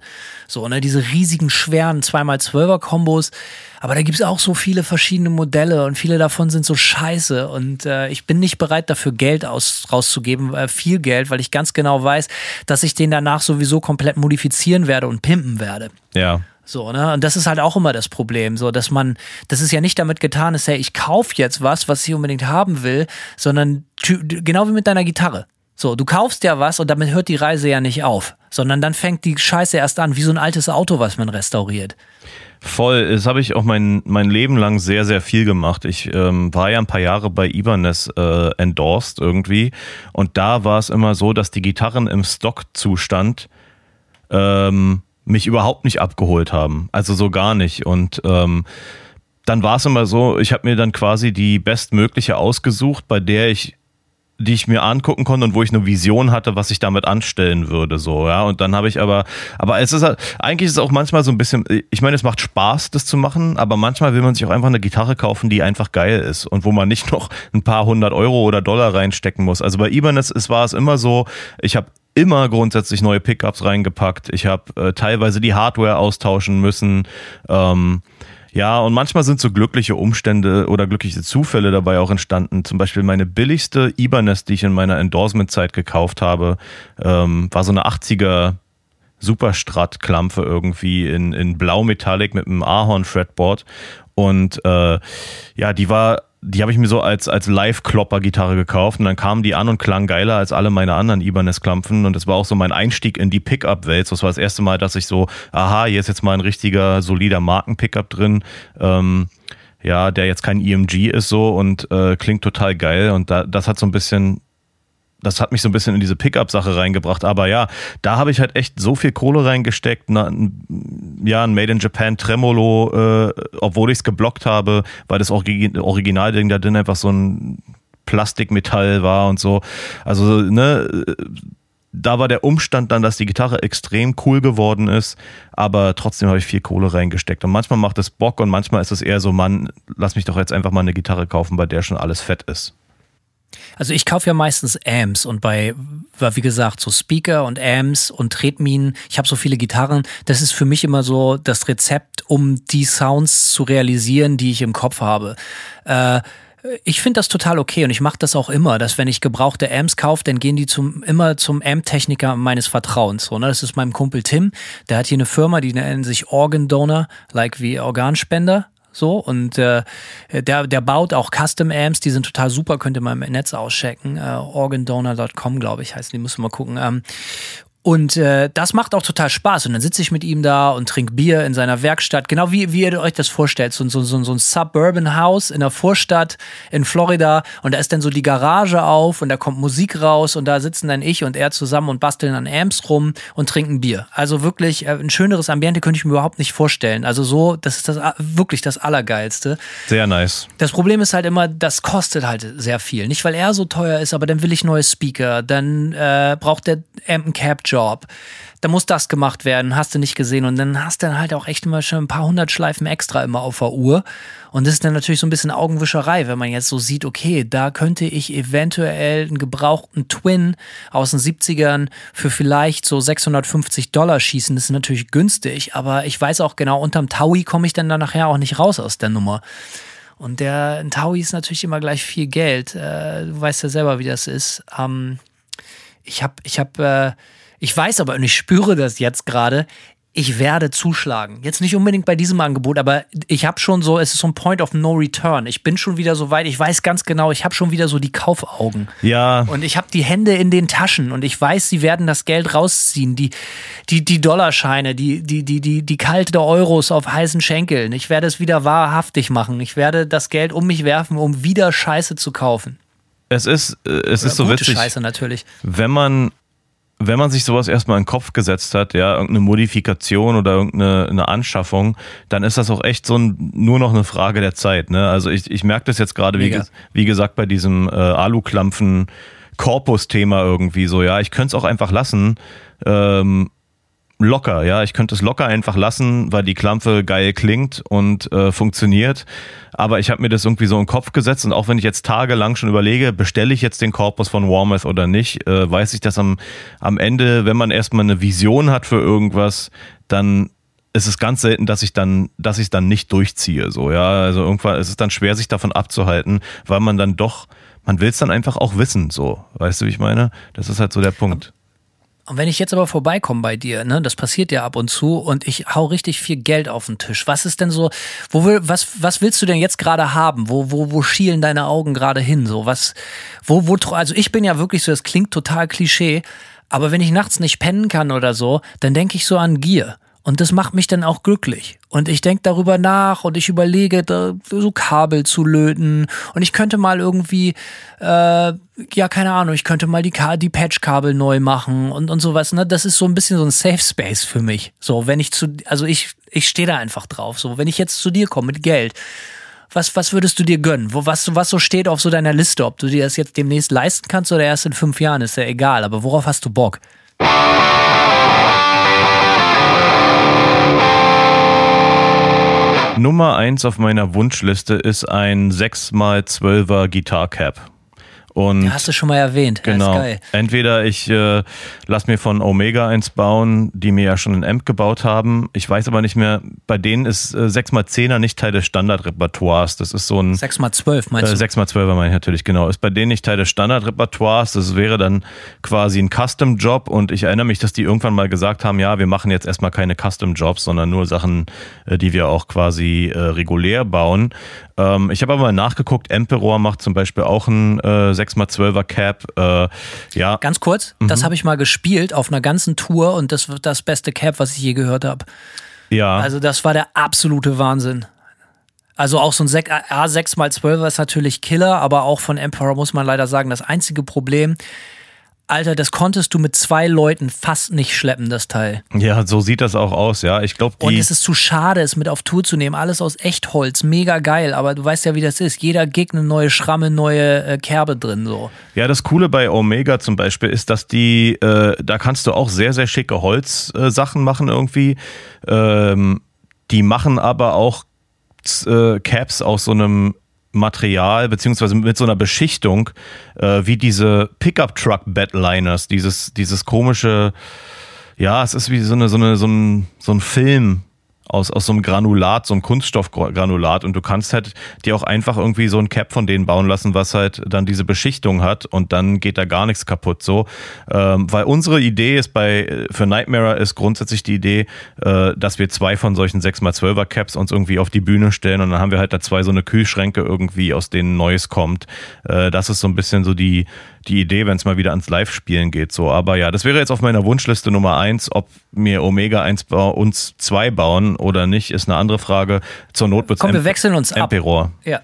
Speaker 3: So, ne, diese riesigen, schweren 2x12er Kombos. Aber da gibt es auch so viele verschiedene Modelle und viele davon sind so scheiße. Und äh, ich bin nicht bereit, dafür Geld aus, rauszugeben, äh, viel Geld, weil ich ganz genau weiß, dass ich den danach sowieso komplett modifizieren werde und pimpen werde.
Speaker 4: Ja.
Speaker 3: So, ne? Und das ist halt auch immer das Problem, so dass man, das ist ja nicht damit getan ist, hey, ich kaufe jetzt was, was ich unbedingt haben will, sondern genau wie mit deiner Gitarre. So, du kaufst ja was und damit hört die Reise ja nicht auf, sondern dann fängt die Scheiße erst an, wie so ein altes Auto, was man restauriert.
Speaker 4: Voll, das habe ich auch mein, mein Leben lang sehr, sehr viel gemacht. Ich ähm, war ja ein paar Jahre bei Ibanez äh, endorsed irgendwie und da war es immer so, dass die Gitarren im Stockzustand ähm, mich überhaupt nicht abgeholt haben. Also so gar nicht. Und ähm, dann war es immer so, ich habe mir dann quasi die bestmögliche ausgesucht, bei der ich die ich mir angucken konnte und wo ich eine Vision hatte, was ich damit anstellen würde, so, ja. Und dann habe ich aber, aber es ist halt, eigentlich ist es auch manchmal so ein bisschen, ich meine, es macht Spaß, das zu machen, aber manchmal will man sich auch einfach eine Gitarre kaufen, die einfach geil ist und wo man nicht noch ein paar hundert Euro oder Dollar reinstecken muss. Also bei Ibanez ist, war es immer so, ich habe immer grundsätzlich neue Pickups reingepackt. Ich habe äh, teilweise die Hardware austauschen müssen. Ähm, ja, und manchmal sind so glückliche Umstände oder glückliche Zufälle dabei auch entstanden. Zum Beispiel meine billigste Ibanez, die ich in meiner Endorsement-Zeit gekauft habe, ähm, war so eine 80er Superstrat-Klampe irgendwie in, in Blau Metallic mit einem Ahorn-Fretboard. Und äh, ja, die war die habe ich mir so als, als Live-Klopper-Gitarre gekauft und dann kamen die an und klang geiler als alle meine anderen Ibanez-Klampfen und das war auch so mein Einstieg in die Pickup-Welt. Das war das erste Mal, dass ich so, aha, hier ist jetzt mal ein richtiger, solider Marken-Pickup drin. Ähm, ja, der jetzt kein EMG ist so und äh, klingt total geil und da, das hat so ein bisschen das hat mich so ein bisschen in diese Pickup-Sache reingebracht. Aber ja, da habe ich halt echt so viel Kohle reingesteckt. Na, ja, ein Made in Japan Tremolo, äh, obwohl ich es geblockt habe, weil das Originalding da drin einfach so ein Plastikmetall war und so. Also, ne, da war der Umstand dann, dass die Gitarre extrem cool geworden ist, aber trotzdem habe ich viel Kohle reingesteckt. Und manchmal macht es Bock und manchmal ist es eher so, Mann, lass mich doch jetzt einfach mal eine Gitarre kaufen, bei der schon alles fett ist.
Speaker 3: Also ich kaufe ja meistens Amps und bei, wie gesagt, so Speaker und Amps und Tretminen, ich habe so viele Gitarren, das ist für mich immer so das Rezept, um die Sounds zu realisieren, die ich im Kopf habe. Äh, ich finde das total okay und ich mache das auch immer, dass wenn ich gebrauchte Amps kaufe, dann gehen die zum, immer zum Amp-Techniker meines Vertrauens. So, ne? Das ist meinem Kumpel Tim, der hat hier eine Firma, die nennen sich Organ Donor, like wie Organspender. So, und äh, der, der baut auch Custom Amps, die sind total super, könnt ihr mal im Netz auschecken. Äh, organdonor.com, glaube ich, heißen die, müssen wir mal gucken. Ähm, und äh, das macht auch total Spaß. Und dann sitze ich mit ihm da und trinke Bier in seiner Werkstatt. Genau wie, wie ihr euch das vorstellt. So, so, so, so ein Suburban House in der Vorstadt in Florida. Und da ist dann so die Garage auf und da kommt Musik raus. Und da sitzen dann ich und er zusammen und basteln an Amps rum und trinken Bier. Also wirklich äh, ein schöneres Ambiente könnte ich mir überhaupt nicht vorstellen. Also so, das ist das wirklich das Allergeilste.
Speaker 4: Sehr nice.
Speaker 3: Das Problem ist halt immer, das kostet halt sehr viel. Nicht, weil er so teuer ist, aber dann will ich neue Speaker. Dann äh, braucht der Amp ein Cap Job. Da muss das gemacht werden, hast du nicht gesehen. Und dann hast du dann halt auch echt immer schon ein paar hundert Schleifen extra immer auf der Uhr. Und das ist dann natürlich so ein bisschen Augenwischerei, wenn man jetzt so sieht, okay, da könnte ich eventuell einen gebrauchten Twin aus den 70ern für vielleicht so 650 Dollar schießen. Das ist natürlich günstig, aber ich weiß auch genau, unterm Taui komme ich dann da nachher auch nicht raus aus der Nummer. Und der ein Taui ist natürlich immer gleich viel Geld. Äh, du weißt ja selber, wie das ist. Ähm, ich habe, ich habe, äh, ich weiß aber und ich spüre das jetzt gerade. Ich werde zuschlagen. Jetzt nicht unbedingt bei diesem Angebot, aber ich habe schon so, es ist so ein Point of No Return. Ich bin schon wieder so weit, ich weiß ganz genau, ich habe schon wieder so die Kaufaugen.
Speaker 4: Ja.
Speaker 3: Und ich habe die Hände in den Taschen und ich weiß, sie werden das Geld rausziehen. Die, die, die Dollarscheine, die, die, die, die, die kalte Euros auf heißen Schenkeln. Ich werde es wieder wahrhaftig machen. Ich werde das Geld um mich werfen, um wieder Scheiße zu kaufen.
Speaker 4: Es ist, äh, es ist so witzig,
Speaker 3: Scheiße natürlich.
Speaker 4: wenn man, wenn man sich sowas erstmal in den Kopf gesetzt hat, ja, irgendeine Modifikation oder irgendeine eine Anschaffung, dann ist das auch echt so ein, nur noch eine Frage der Zeit. Ne? Also ich, ich merke das jetzt gerade, wie, wie gesagt, bei diesem äh, Aluklampfen Korpus-Thema irgendwie so, ja, ich könnte es auch einfach lassen. Ähm, locker, ja. Ich könnte es locker einfach lassen, weil die Klampfe geil klingt und äh, funktioniert. Aber ich habe mir das irgendwie so in den Kopf gesetzt und auch wenn ich jetzt tagelang schon überlege, bestelle ich jetzt den Korpus von Warmouth oder nicht, äh, weiß ich, dass am, am Ende, wenn man erstmal eine Vision hat für irgendwas, dann ist es ganz selten, dass ich dann, dass ich dann nicht durchziehe. So, ja. Also irgendwann ist es dann schwer, sich davon abzuhalten, weil man dann doch, man will es dann einfach auch wissen, so. Weißt du, wie ich meine? Das ist halt so der Punkt.
Speaker 3: Und wenn ich jetzt aber vorbeikomme bei dir, ne, das passiert ja ab und zu und ich hau richtig viel Geld auf den Tisch. Was ist denn so, wo will, was, was willst du denn jetzt gerade haben? Wo, wo, wo schielen deine Augen gerade hin? So, was, wo, wo, also ich bin ja wirklich so, das klingt total Klischee, aber wenn ich nachts nicht pennen kann oder so, dann denke ich so an Gier. Und das macht mich dann auch glücklich. Und ich denke darüber nach und ich überlege, so Kabel zu löten. Und ich könnte mal irgendwie, äh, ja, keine Ahnung, ich könnte mal die, Ka die Patchkabel neu machen und, und sowas. Ne? Das ist so ein bisschen so ein Safe Space für mich. So, wenn ich zu, also ich, ich stehe da einfach drauf. So, wenn ich jetzt zu dir komme mit Geld, was, was würdest du dir gönnen? Wo, was, was so steht auf so deiner Liste? Ob du dir das jetzt demnächst leisten kannst oder erst in fünf Jahren, ist ja egal. Aber worauf hast du Bock?
Speaker 4: Nummer eins auf meiner Wunschliste ist ein 6x12er Guitar Cap. Und
Speaker 3: Ja, hast du schon mal erwähnt.
Speaker 4: Genau. Entweder ich äh, lass mir von Omega eins bauen, die mir ja schon ein Amp gebaut haben. Ich weiß aber nicht mehr, bei denen ist äh, 6x10er nicht Teil des Standardrepertoires. Das ist so ein
Speaker 3: 6 mal 12 meinst
Speaker 4: äh,
Speaker 3: du?
Speaker 4: 6x12er meine ich natürlich, genau. Ist bei denen nicht Teil des Standardrepertoires. Das wäre dann quasi ein Custom-Job und ich erinnere mich, dass die irgendwann mal gesagt haben, ja, wir machen jetzt erstmal keine Custom-Jobs, sondern nur Sachen, äh, die wir auch quasi äh, regulär bauen. Ähm, ich habe aber mal nachgeguckt, Emperor macht zum Beispiel auch ein äh, 6x12er Cap. Äh, ja,
Speaker 3: Ganz kurz,
Speaker 4: Mhm.
Speaker 3: das habe ich mal gespielt auf einer ganzen Tour und das wird das beste Cap, was ich je gehört habe.
Speaker 4: ja.
Speaker 3: Also das war der absolute Wahnsinn. Also auch so ein Sek- A6x12er ist natürlich Killer, aber auch von Emperor muss man leider sagen, das einzige Problem, Alter, das konntest du mit zwei Leuten fast nicht schleppen, das Teil.
Speaker 4: ja, so sieht das auch aus, ja. Ich glaube,
Speaker 3: Und es ist zu schade, es mit auf Tour zu nehmen. Alles aus Echtholz, mega geil. Aber du weißt ja, wie das ist. Jeder Gig eine neue Schramme, neue äh, Kerbe drin. So.
Speaker 4: Ja, das Coole bei Omega zum Beispiel ist, dass die, äh, da kannst du auch sehr, sehr schicke Holzsachen äh, machen irgendwie. Ähm, die machen aber auch äh, Caps aus so einem Material, beziehungsweise mit so einer Beschichtung, äh, wie diese Pickup-Truck-Badliners, dieses, dieses komische, ja, es ist wie so, eine, so, eine, so, ein, so ein Film aus, aus so einem Granulat, so einem Kunststoffgranulat und du kannst halt dir auch einfach irgendwie so ein Cap von denen bauen lassen, was halt dann diese Beschichtung hat und dann geht da gar nichts kaputt so. Ähm, weil unsere Idee ist bei, für Nightmare ist grundsätzlich die Idee, äh, dass wir zwei von solchen 6x12er Caps uns irgendwie auf die Bühne stellen und dann haben wir halt da zwei so eine Kühlschränke irgendwie, aus denen Neues kommt. Äh, das ist so ein bisschen so die, die Idee, wenn es mal wieder ans Live-Spielen geht. So, aber ja, das wäre jetzt auf meiner Wunschliste Nummer eins, ob mir Omega 1 ba uns zwei bauen oder nicht, ist eine andere Frage. Zur Not wird's
Speaker 3: Komm, wir wechseln uns ab.
Speaker 4: Emperor.
Speaker 3: Ja.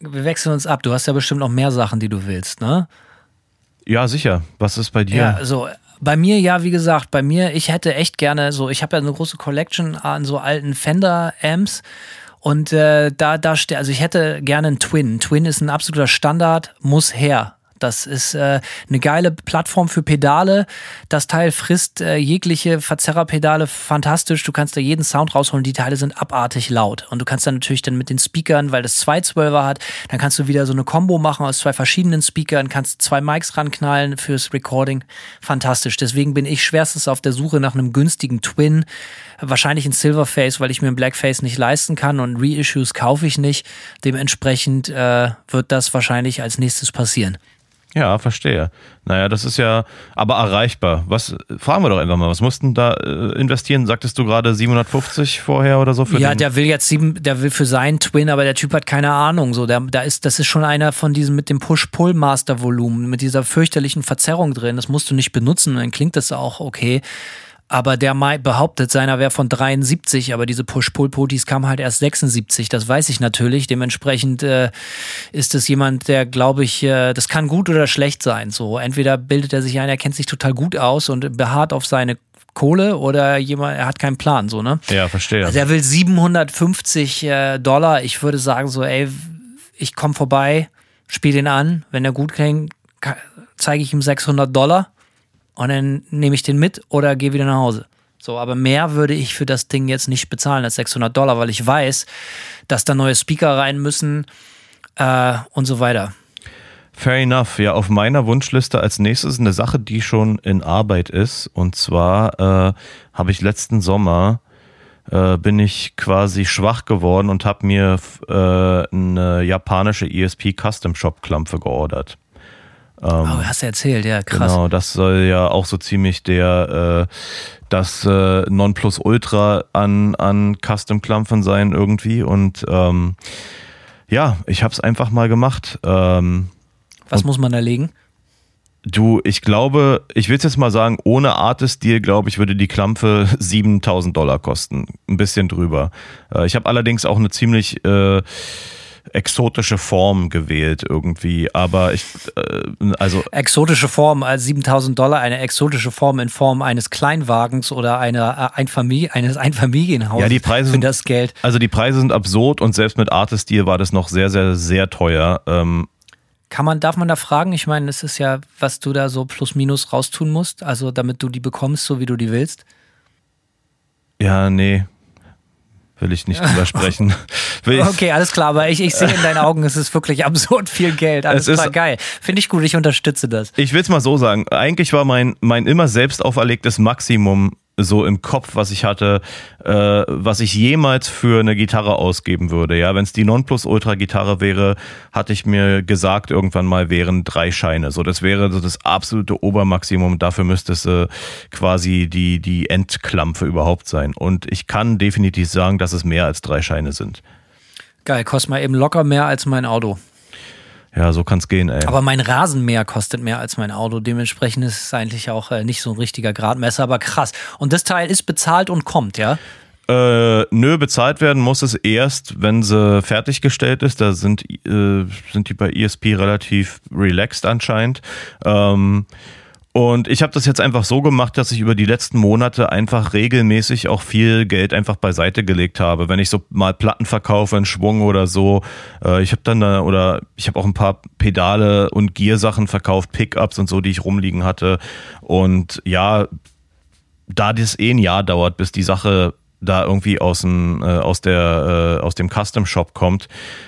Speaker 3: Wir wechseln uns ab. Du hast ja bestimmt noch mehr Sachen, die du willst, ne?
Speaker 4: Ja, sicher. Was ist bei dir?
Speaker 3: Ja, so. Bei mir, ja, wie gesagt, bei mir, ich hätte echt gerne so, ich habe ja eine große Collection an so alten Fender-Amps. Und äh, da, da steht, also ich hätte gerne einen Twin. Ein Twin ist ein absoluter Standard, muss her. Das ist äh, eine geile Plattform für Pedale. Das Teil frisst äh, jegliche Verzerrerpedale fantastisch. Du kannst da jeden Sound rausholen. Die Teile sind abartig laut. Und du kannst dann natürlich dann mit den Speakern, weil das zwei Zwölfer hat, dann kannst du wieder so eine Combo machen aus zwei verschiedenen Speakern, kannst zwei Mics ranknallen fürs Recording. Fantastisch. Deswegen bin ich schwerstens auf der Suche nach einem günstigen Twin. Wahrscheinlich ein Silverface, weil ich mir ein Blackface nicht leisten kann und Reissues kaufe ich nicht. Dementsprechend äh, wird das wahrscheinlich als nächstes passieren.
Speaker 4: Ja, verstehe. Naja, das ist ja aber erreichbar. Was fragen wir doch einfach mal, was mussten da äh, investieren? Sagtest du gerade 750 vorher oder so für
Speaker 3: ja,
Speaker 4: den?
Speaker 3: der will jetzt sieben, der will für seinen Twin, aber der Typ hat keine Ahnung. So, der, da ist, das ist schon einer von diesen mit dem Push-Pull-Master-Volumen, mit dieser fürchterlichen Verzerrung drin. Das musst du nicht benutzen, dann klingt das auch okay. Aber der behauptet, seiner wäre von 73, aber diese Push-Pull-Potis kamen halt erst 76. Das weiß ich natürlich. Dementsprechend äh, ist es jemand, der, glaube ich, äh, das kann gut oder schlecht sein. So, entweder bildet er sich ein, er kennt sich total gut aus und beharrt auf seine Kohle oder jemand, er hat keinen Plan, so, ne?
Speaker 4: Ja, verstehe.
Speaker 3: Also er will 750 äh, Dollar. Ich würde sagen, so, ey, ich komme vorbei, spiele den an. Wenn er gut klingt, zeige ich ihm 600 Dollar und dann nehme ich den mit oder gehe wieder nach Hause. So, aber mehr würde ich für das Ding jetzt nicht bezahlen als 600 Dollar, weil ich weiß, dass da neue Speaker rein müssen äh, und so weiter.
Speaker 4: Fair enough. Ja, auf meiner Wunschliste als nächstes eine Sache, die schon in Arbeit ist. Und zwar äh, habe ich letzten Sommer äh, bin ich quasi schwach geworden und habe mir äh, eine japanische ESP Custom Shop Klampfe geordert.
Speaker 3: Ähm, oh, hast du erzählt, ja, krass.
Speaker 4: Genau, das soll ja auch so ziemlich der äh, das äh, Nonplusultra an, an Custom-Klampfen sein irgendwie. Und ähm, ja, ich habe es einfach mal gemacht. Ähm,
Speaker 3: Was muss man da legen?
Speaker 4: Du, ich glaube, ich will jetzt mal sagen, ohne Artist-Deal, glaube ich, würde die Klampfe 7000 Dollar kosten. Ein bisschen drüber. Äh, ich habe allerdings auch eine ziemlich äh, exotische Form gewählt irgendwie, aber ich, äh, also.
Speaker 3: Exotische Form als 7000 Dollar, eine exotische Form in Form eines Kleinwagens oder einer äh, Einfamilie, eines Einfamilienhauses.
Speaker 4: Ja, die Preise sind das Geld. Also die Preise sind absurd und selbst mit Artist-Deal war das noch sehr, sehr, sehr teuer. Ähm,
Speaker 3: kann man, darf man da fragen? Ich meine, es ist ja, was du da so plus minus raustun musst, also damit du die bekommst, so wie du die willst.
Speaker 4: Ja, nee, will ich nicht drüber sprechen.
Speaker 3: okay, alles klar, aber ich, ich sehe in deinen Augen, es ist wirklich absurd viel Geld. Alles es klar, geil. Finde ich gut, ich unterstütze das.
Speaker 4: Ich will es mal so sagen. Eigentlich war mein, mein immer selbst auferlegtes Maximum so im Kopf, was ich hatte, äh, was ich jemals für eine Gitarre ausgeben würde. Ja, wenn es die Nonplus-Ultra-Gitarre wäre, hatte ich mir gesagt, irgendwann mal wären drei Scheine. So, das wäre so das absolute Obermaximum. Dafür müsste es äh, quasi die, die Endklampfe überhaupt sein. Und ich kann definitiv sagen, dass es mehr als drei Scheine sind.
Speaker 3: Geil, kostet mal eben locker mehr als mein Auto.
Speaker 4: Ja, so kann's gehen, ey.
Speaker 3: Aber mein Rasenmäher kostet mehr als mein Auto. Dementsprechend ist es eigentlich auch äh, nicht so ein richtiger Gradmesser, aber krass. Und das Teil ist bezahlt und kommt, ja?
Speaker 4: Äh, nö, bezahlt werden muss es erst, wenn sie fertiggestellt ist. Da sind, äh, sind die bei ESP relativ relaxed anscheinend. Ähm, und ich habe das jetzt einfach so gemacht, dass ich über die letzten Monate einfach regelmäßig auch viel Geld einfach beiseite gelegt habe. Wenn ich so mal Platten verkaufe, einen Schwung oder so. Äh, ich habe dann da, oder ich habe auch ein paar Pedale und Gear-Sachen verkauft, Pickups und so, die ich rumliegen hatte. Und ja, da das eh ein Jahr dauert, bis die Sache da irgendwie aus dem, äh, aus, der, äh, aus dem Custom Shop kommt,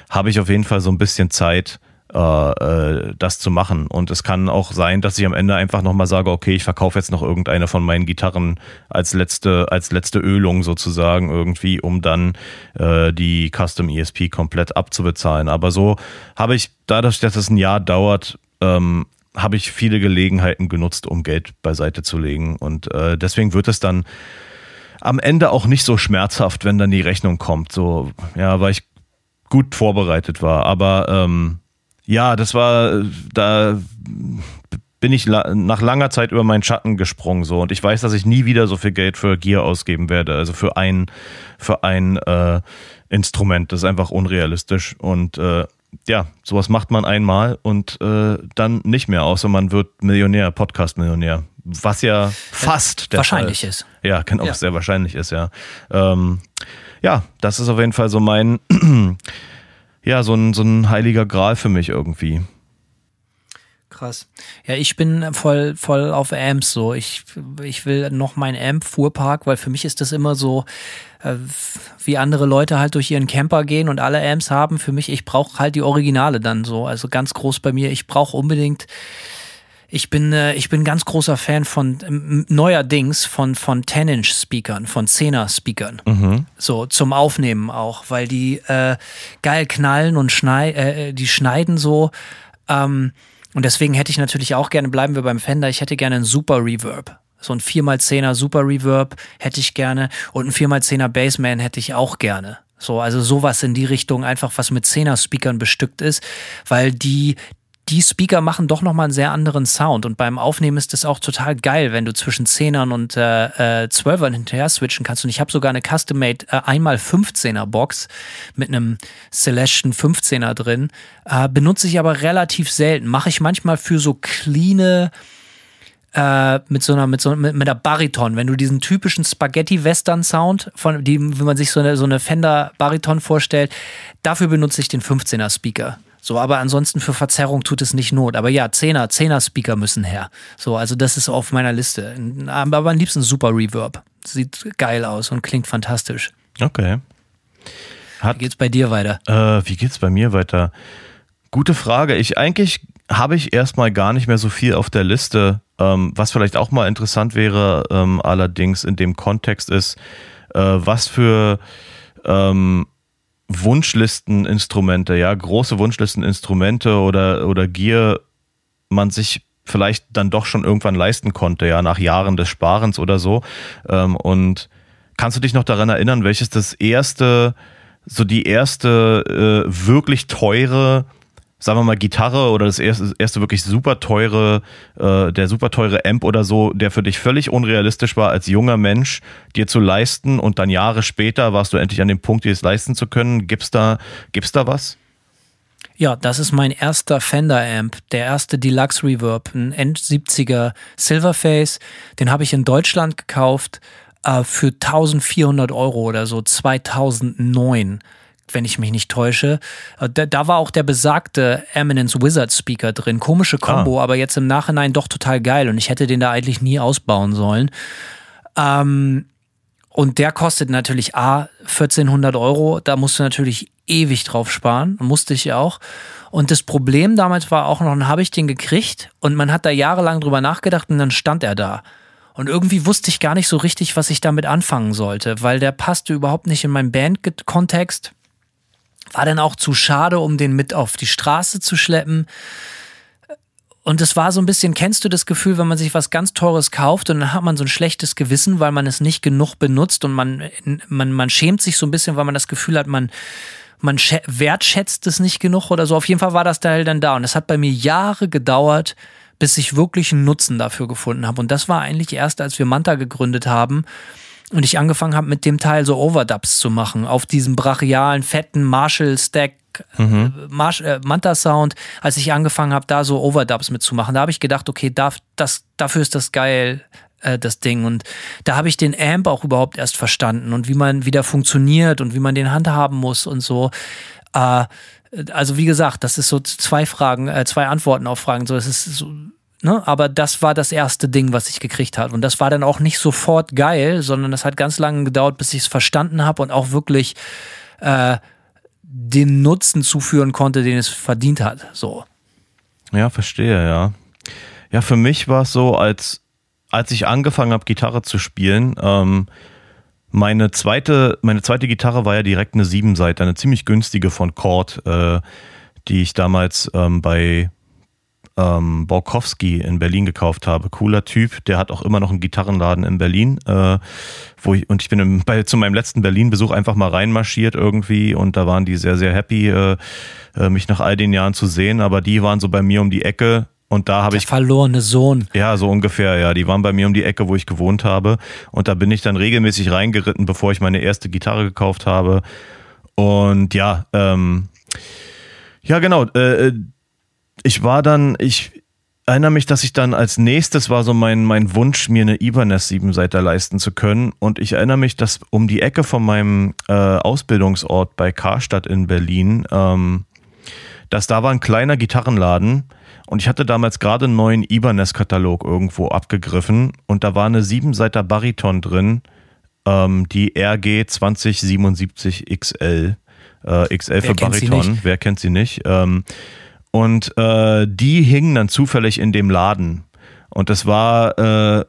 Speaker 4: habe ich auf jeden Fall so ein bisschen Zeit, äh, äh, das zu machen. Und es kann auch sein, dass ich am Ende einfach nochmal sage, okay, ich verkaufe jetzt noch irgendeine von meinen Gitarren als letzte, als letzte Ölung sozusagen irgendwie, um dann äh, die Custom ESP komplett abzubezahlen. Aber so habe ich, dadurch, dass es ein Jahr dauert, ähm, habe ich viele Gelegenheiten genutzt, um Geld beiseite zu legen. Und äh, deswegen wird es dann am Ende auch nicht so schmerzhaft, wenn dann die Rechnung kommt. So, ja, weil ich gut vorbereitet war. Aber ähm, ja, das war, da bin ich nach langer Zeit über meinen Schatten gesprungen so und ich weiß, dass ich nie wieder so viel Geld für Gear ausgeben werde, also für ein für ein äh, Instrument, das ist einfach unrealistisch und äh, ja, sowas macht man einmal und äh, dann nicht mehr, außer man wird Millionär, Podcast-Millionär, was ja fast
Speaker 3: der wahrscheinlich Fall. ist.
Speaker 4: Ja, genau, ja. sehr wahrscheinlich ist ja. Ähm, ja, das ist auf jeden Fall so mein ja, so ein, so ein heiliger Gral für mich irgendwie.
Speaker 3: Krass. Ja, ich bin voll, voll auf Amps so. Ich, ich will noch meinen Amp-Fuhrpark, weil für mich ist das immer so, äh, wie andere Leute halt durch ihren Camper gehen und alle Amps haben. Für mich, ich brauche halt die Originale dann so. Also ganz groß bei mir. Ich brauche unbedingt ich bin, äh, ich bin ganz großer Fan von ähm, neuerdings von, von 10-Inch-Speakern, von 10er-Speakern. Mhm. So zum Aufnehmen auch, weil die äh, geil knallen und schnei äh, die schneiden so. Ähm, und deswegen hätte ich natürlich auch gerne, bleiben wir beim Fender, ich hätte gerne einen Super Reverb. So ein 4x10er Super Reverb hätte ich gerne und ein 4x10er Bassman hätte ich auch gerne. So, also sowas in die Richtung, einfach was mit 10er Speakern bestückt ist, weil die, die Speaker machen doch nochmal einen sehr anderen Sound. Und beim Aufnehmen ist das auch total geil, wenn du zwischen 10ern und äh, äh, 12ern hinterher switchen kannst. Und ich habe sogar eine Custom-Made äh, einmal 15er Box mit einem Celestion 15er drin. Äh, benutze ich aber relativ selten. Mache ich manchmal für so cleane äh, mit so einer, mit so mit, mit einer Bariton, wenn du diesen typischen Spaghetti-Western-Sound, von die, wie man sich so eine, so eine Fender-Bariton vorstellt, dafür benutze ich den 15er-Speaker. So, aber ansonsten für Verzerrung tut es nicht Not. Aber ja, 10er, 10er Speaker müssen her. So, also das ist auf meiner Liste. Aber am liebsten super Reverb. Sieht geil aus und klingt fantastisch.
Speaker 4: Okay.
Speaker 3: Hat, wie geht's bei dir weiter?
Speaker 4: Äh, wie geht's bei mir weiter? Gute Frage. Ich eigentlich habe ich erstmal gar nicht mehr so viel auf der Liste. Ähm, was vielleicht auch mal interessant wäre, ähm, allerdings in dem Kontext ist, äh, was für ähm, Wunschlisteninstrumente, ja, große Wunschlisteninstrumente oder, oder Gear man sich vielleicht dann doch schon irgendwann leisten konnte, ja, nach Jahren des Sparens oder so. Ähm, und kannst du dich noch daran erinnern, welches das erste, so die erste äh, wirklich teure sagen wir mal, Gitarre oder das erste, erste wirklich super teure, äh, der super teure Amp oder so, der für dich völlig unrealistisch war, als junger Mensch dir zu leisten und dann Jahre später warst du endlich an dem Punkt, dir es leisten zu können. Gibt's da, gibt's da was?
Speaker 3: Ja, das ist mein erster Fender Amp, der erste Deluxe Reverb, ein End-70er Silverface. Den habe ich in Deutschland gekauft äh, für 1400 Euro oder so, 2009 wenn ich mich nicht täusche. Äh, da, da, war auch der besagte Eminence Wizard Speaker drin. Komische Combo, ah. aber jetzt im Nachhinein doch total geil und ich hätte den da eigentlich nie ausbauen sollen. Ähm, und der kostet natürlich A, 1400 Euro. Da musst du natürlich ewig drauf sparen. Musste ich auch. Und das Problem damals war auch noch, dann habe ich den gekriegt und man hat da jahrelang drüber nachgedacht und dann stand er da. Und irgendwie wusste ich gar nicht so richtig, was ich damit anfangen sollte, weil der passte überhaupt nicht in meinen Band-Kontext. War dann auch zu schade, um den mit auf die Straße zu schleppen. Und es war so ein bisschen, kennst du das Gefühl, wenn man sich was ganz Teures kauft und dann hat man so ein schlechtes Gewissen, weil man es nicht genug benutzt und man, man, man schämt sich so ein bisschen, weil man das Gefühl hat, man, man wertschätzt es nicht genug oder so. Auf jeden Fall war das Teil dann da. Und es hat bei mir Jahre gedauert, bis ich wirklich einen Nutzen dafür gefunden habe. Und das war eigentlich erst, als wir Manta gegründet haben und ich angefangen habe, mit dem Teil so Overdubs zu machen, auf diesem brachialen, fetten Marshall-Stack mhm. äh, Marsh, äh, Manta-Sound, als ich angefangen habe, da so Overdubs mitzumachen. Da habe ich gedacht, okay, da, das, dafür ist das geil, äh, das Ding. Und da habe ich den Amp auch überhaupt erst verstanden und wie man wieder funktioniert und wie man den handhaben muss und so. Äh, also wie gesagt, das ist so zwei Fragen, äh, zwei Antworten auf Fragen. So, es ist so, Ne? Aber das war das erste Ding, was ich gekriegt habe. Und das war dann auch nicht sofort geil, sondern das hat ganz lange gedauert, bis ich es verstanden habe und auch wirklich äh, den Nutzen zuführen konnte, den es verdient hat. So.
Speaker 4: Ja, verstehe, ja. Ja, für mich war es so, als, als ich angefangen habe, Gitarre zu spielen, ähm, meine zweite, meine zweite Gitarre war ja direkt eine Siebenseite, eine ziemlich günstige von Cord, äh, die ich damals ähm, bei ähm, Borkowski in Berlin gekauft habe. Cooler Typ, der hat auch immer noch einen Gitarrenladen in Berlin. Äh, wo ich, und ich bin im, bei, zu meinem letzten Berlin-Besuch einfach mal reinmarschiert irgendwie und da waren die sehr, sehr happy, äh, äh, mich nach all den Jahren zu sehen. Aber die waren so bei mir um die Ecke und da habe ich.
Speaker 3: verlorene Sohn.
Speaker 4: Ja, so ungefähr, ja. Die waren bei mir um die Ecke, wo ich gewohnt habe. Und da bin ich dann regelmäßig reingeritten, bevor ich meine erste Gitarre gekauft habe. Und ja, ähm, ja, genau. Äh, ich war dann, ich erinnere mich, dass ich dann als nächstes war so mein, mein Wunsch, mir eine Ibanez 7-Seiter leisten zu können. Und ich erinnere mich, dass um die Ecke von meinem äh, Ausbildungsort bei Karstadt in Berlin, ähm, dass da war ein kleiner Gitarrenladen und ich hatte damals gerade einen neuen Ibanez-Katalog irgendwo abgegriffen und da war eine 7-Seiter Bariton drin, ähm, die RG 2077 XL. Äh, XL Wer für Bariton, wer kennt sie nicht? Ähm, und äh, die hingen dann zufällig in dem Laden. Und das war, äh,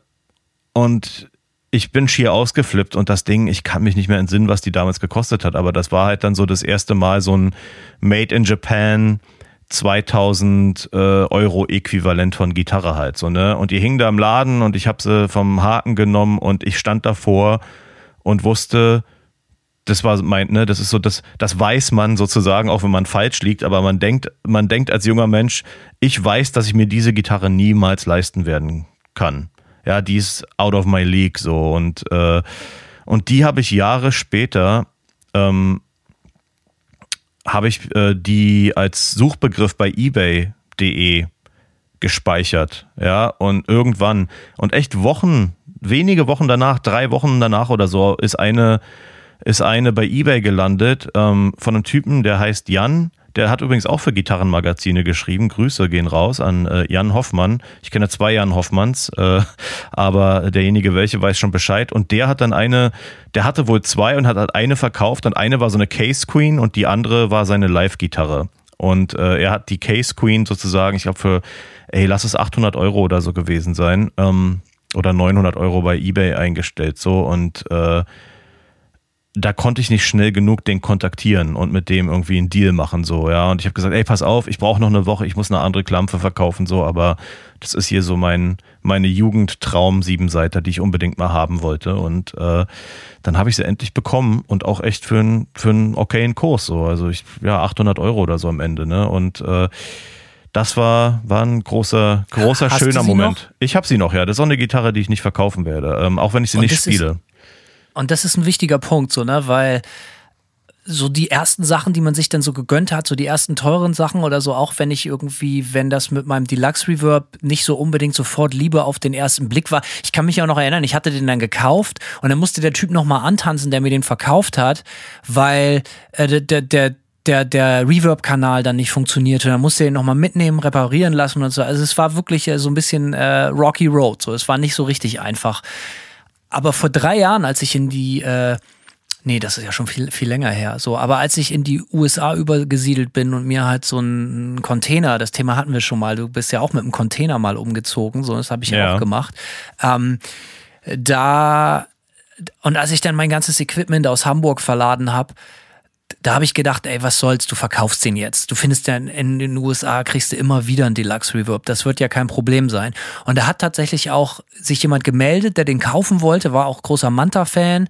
Speaker 4: und ich bin schier ausgeflippt und das Ding, ich kann mich nicht mehr entsinnen, was die damals gekostet hat, aber das war halt dann so das erste Mal so ein Made in Japan 2000 äh, Euro Äquivalent von Gitarre halt so, ne? Und die hingen da im Laden und ich habe sie vom Haken genommen und ich stand davor und wusste, das war mein, ne, das ist so, das, das weiß man sozusagen, auch wenn man falsch liegt, aber man denkt, man denkt als junger Mensch, ich weiß, dass ich mir diese Gitarre niemals leisten werden kann. Ja, die ist out of my league so und, äh, und die habe ich Jahre später, ähm, habe ich äh, die als Suchbegriff bei ebay.de gespeichert, ja, und irgendwann und echt Wochen, wenige Wochen danach, drei Wochen danach oder so, ist eine ist eine bei eBay gelandet ähm, von einem Typen, der heißt Jan. Der hat übrigens auch für Gitarrenmagazine geschrieben. Grüße gehen raus an äh, Jan Hoffmann. Ich kenne zwei Jan Hoffmanns, äh, aber derjenige welche weiß schon Bescheid. Und der hat dann eine, der hatte wohl zwei und hat eine verkauft und eine war so eine Case Queen und die andere war seine Live-Gitarre. Und äh, er hat die Case Queen sozusagen, ich glaube für, ey, lass es 800 Euro oder so gewesen sein, ähm, oder 900 Euro bei eBay eingestellt so und äh, da konnte ich nicht schnell genug den kontaktieren und mit dem irgendwie einen Deal machen, so, ja. Und ich habe gesagt, ey, pass auf, ich brauche noch eine Woche, ich muss eine andere Klampfe verkaufen, so, aber das ist hier so mein, meine Jugendtraum-Siebenseiter, die ich unbedingt mal haben wollte. Und äh, dann habe ich sie endlich bekommen und auch echt für einen für einen okayen Kurs, so. Also ich, ja, 800 Euro oder so am Ende, ne? Und äh, das war, war ein großer, großer, Hast schöner Moment. Noch? Ich habe sie noch, ja. Das ist auch eine Gitarre, die ich nicht verkaufen werde, ähm, auch wenn ich sie und nicht spiele.
Speaker 3: Und das ist ein wichtiger Punkt, so, ne, weil so die ersten Sachen, die man sich dann so gegönnt hat, so die ersten teuren Sachen oder so, auch wenn ich irgendwie, wenn das mit meinem Deluxe Reverb nicht so unbedingt sofort Liebe auf den ersten Blick war. Ich kann mich auch noch erinnern, ich hatte den dann gekauft und dann musste der Typ nochmal antanzen, der mir den verkauft hat, weil äh, der, der, der, der Reverb-Kanal dann nicht funktionierte. Dann musste er ihn nochmal mitnehmen, reparieren lassen und so. Also es war wirklich äh, so ein bisschen äh, Rocky Road. So, es war nicht so richtig einfach. Aber vor drei Jahren, als ich in die, äh, nee, das ist ja schon viel, viel länger her, so, aber als ich in die USA übergesiedelt bin und mir halt so ein Container, das Thema hatten wir schon mal, du bist ja auch mit einem Container mal umgezogen, so, das habe ich ja auch gemacht. Ähm, da, und als ich dann mein ganzes Equipment aus Hamburg verladen habe, da habe ich gedacht, ey, was soll's, du verkaufst den jetzt. Du findest ja in, den USA, kriegst du immer wieder einen Deluxe Reverb. Das wird ja kein Problem sein. Und da hat tatsächlich auch sich jemand gemeldet, der den kaufen wollte, war auch großer Manta-Fan.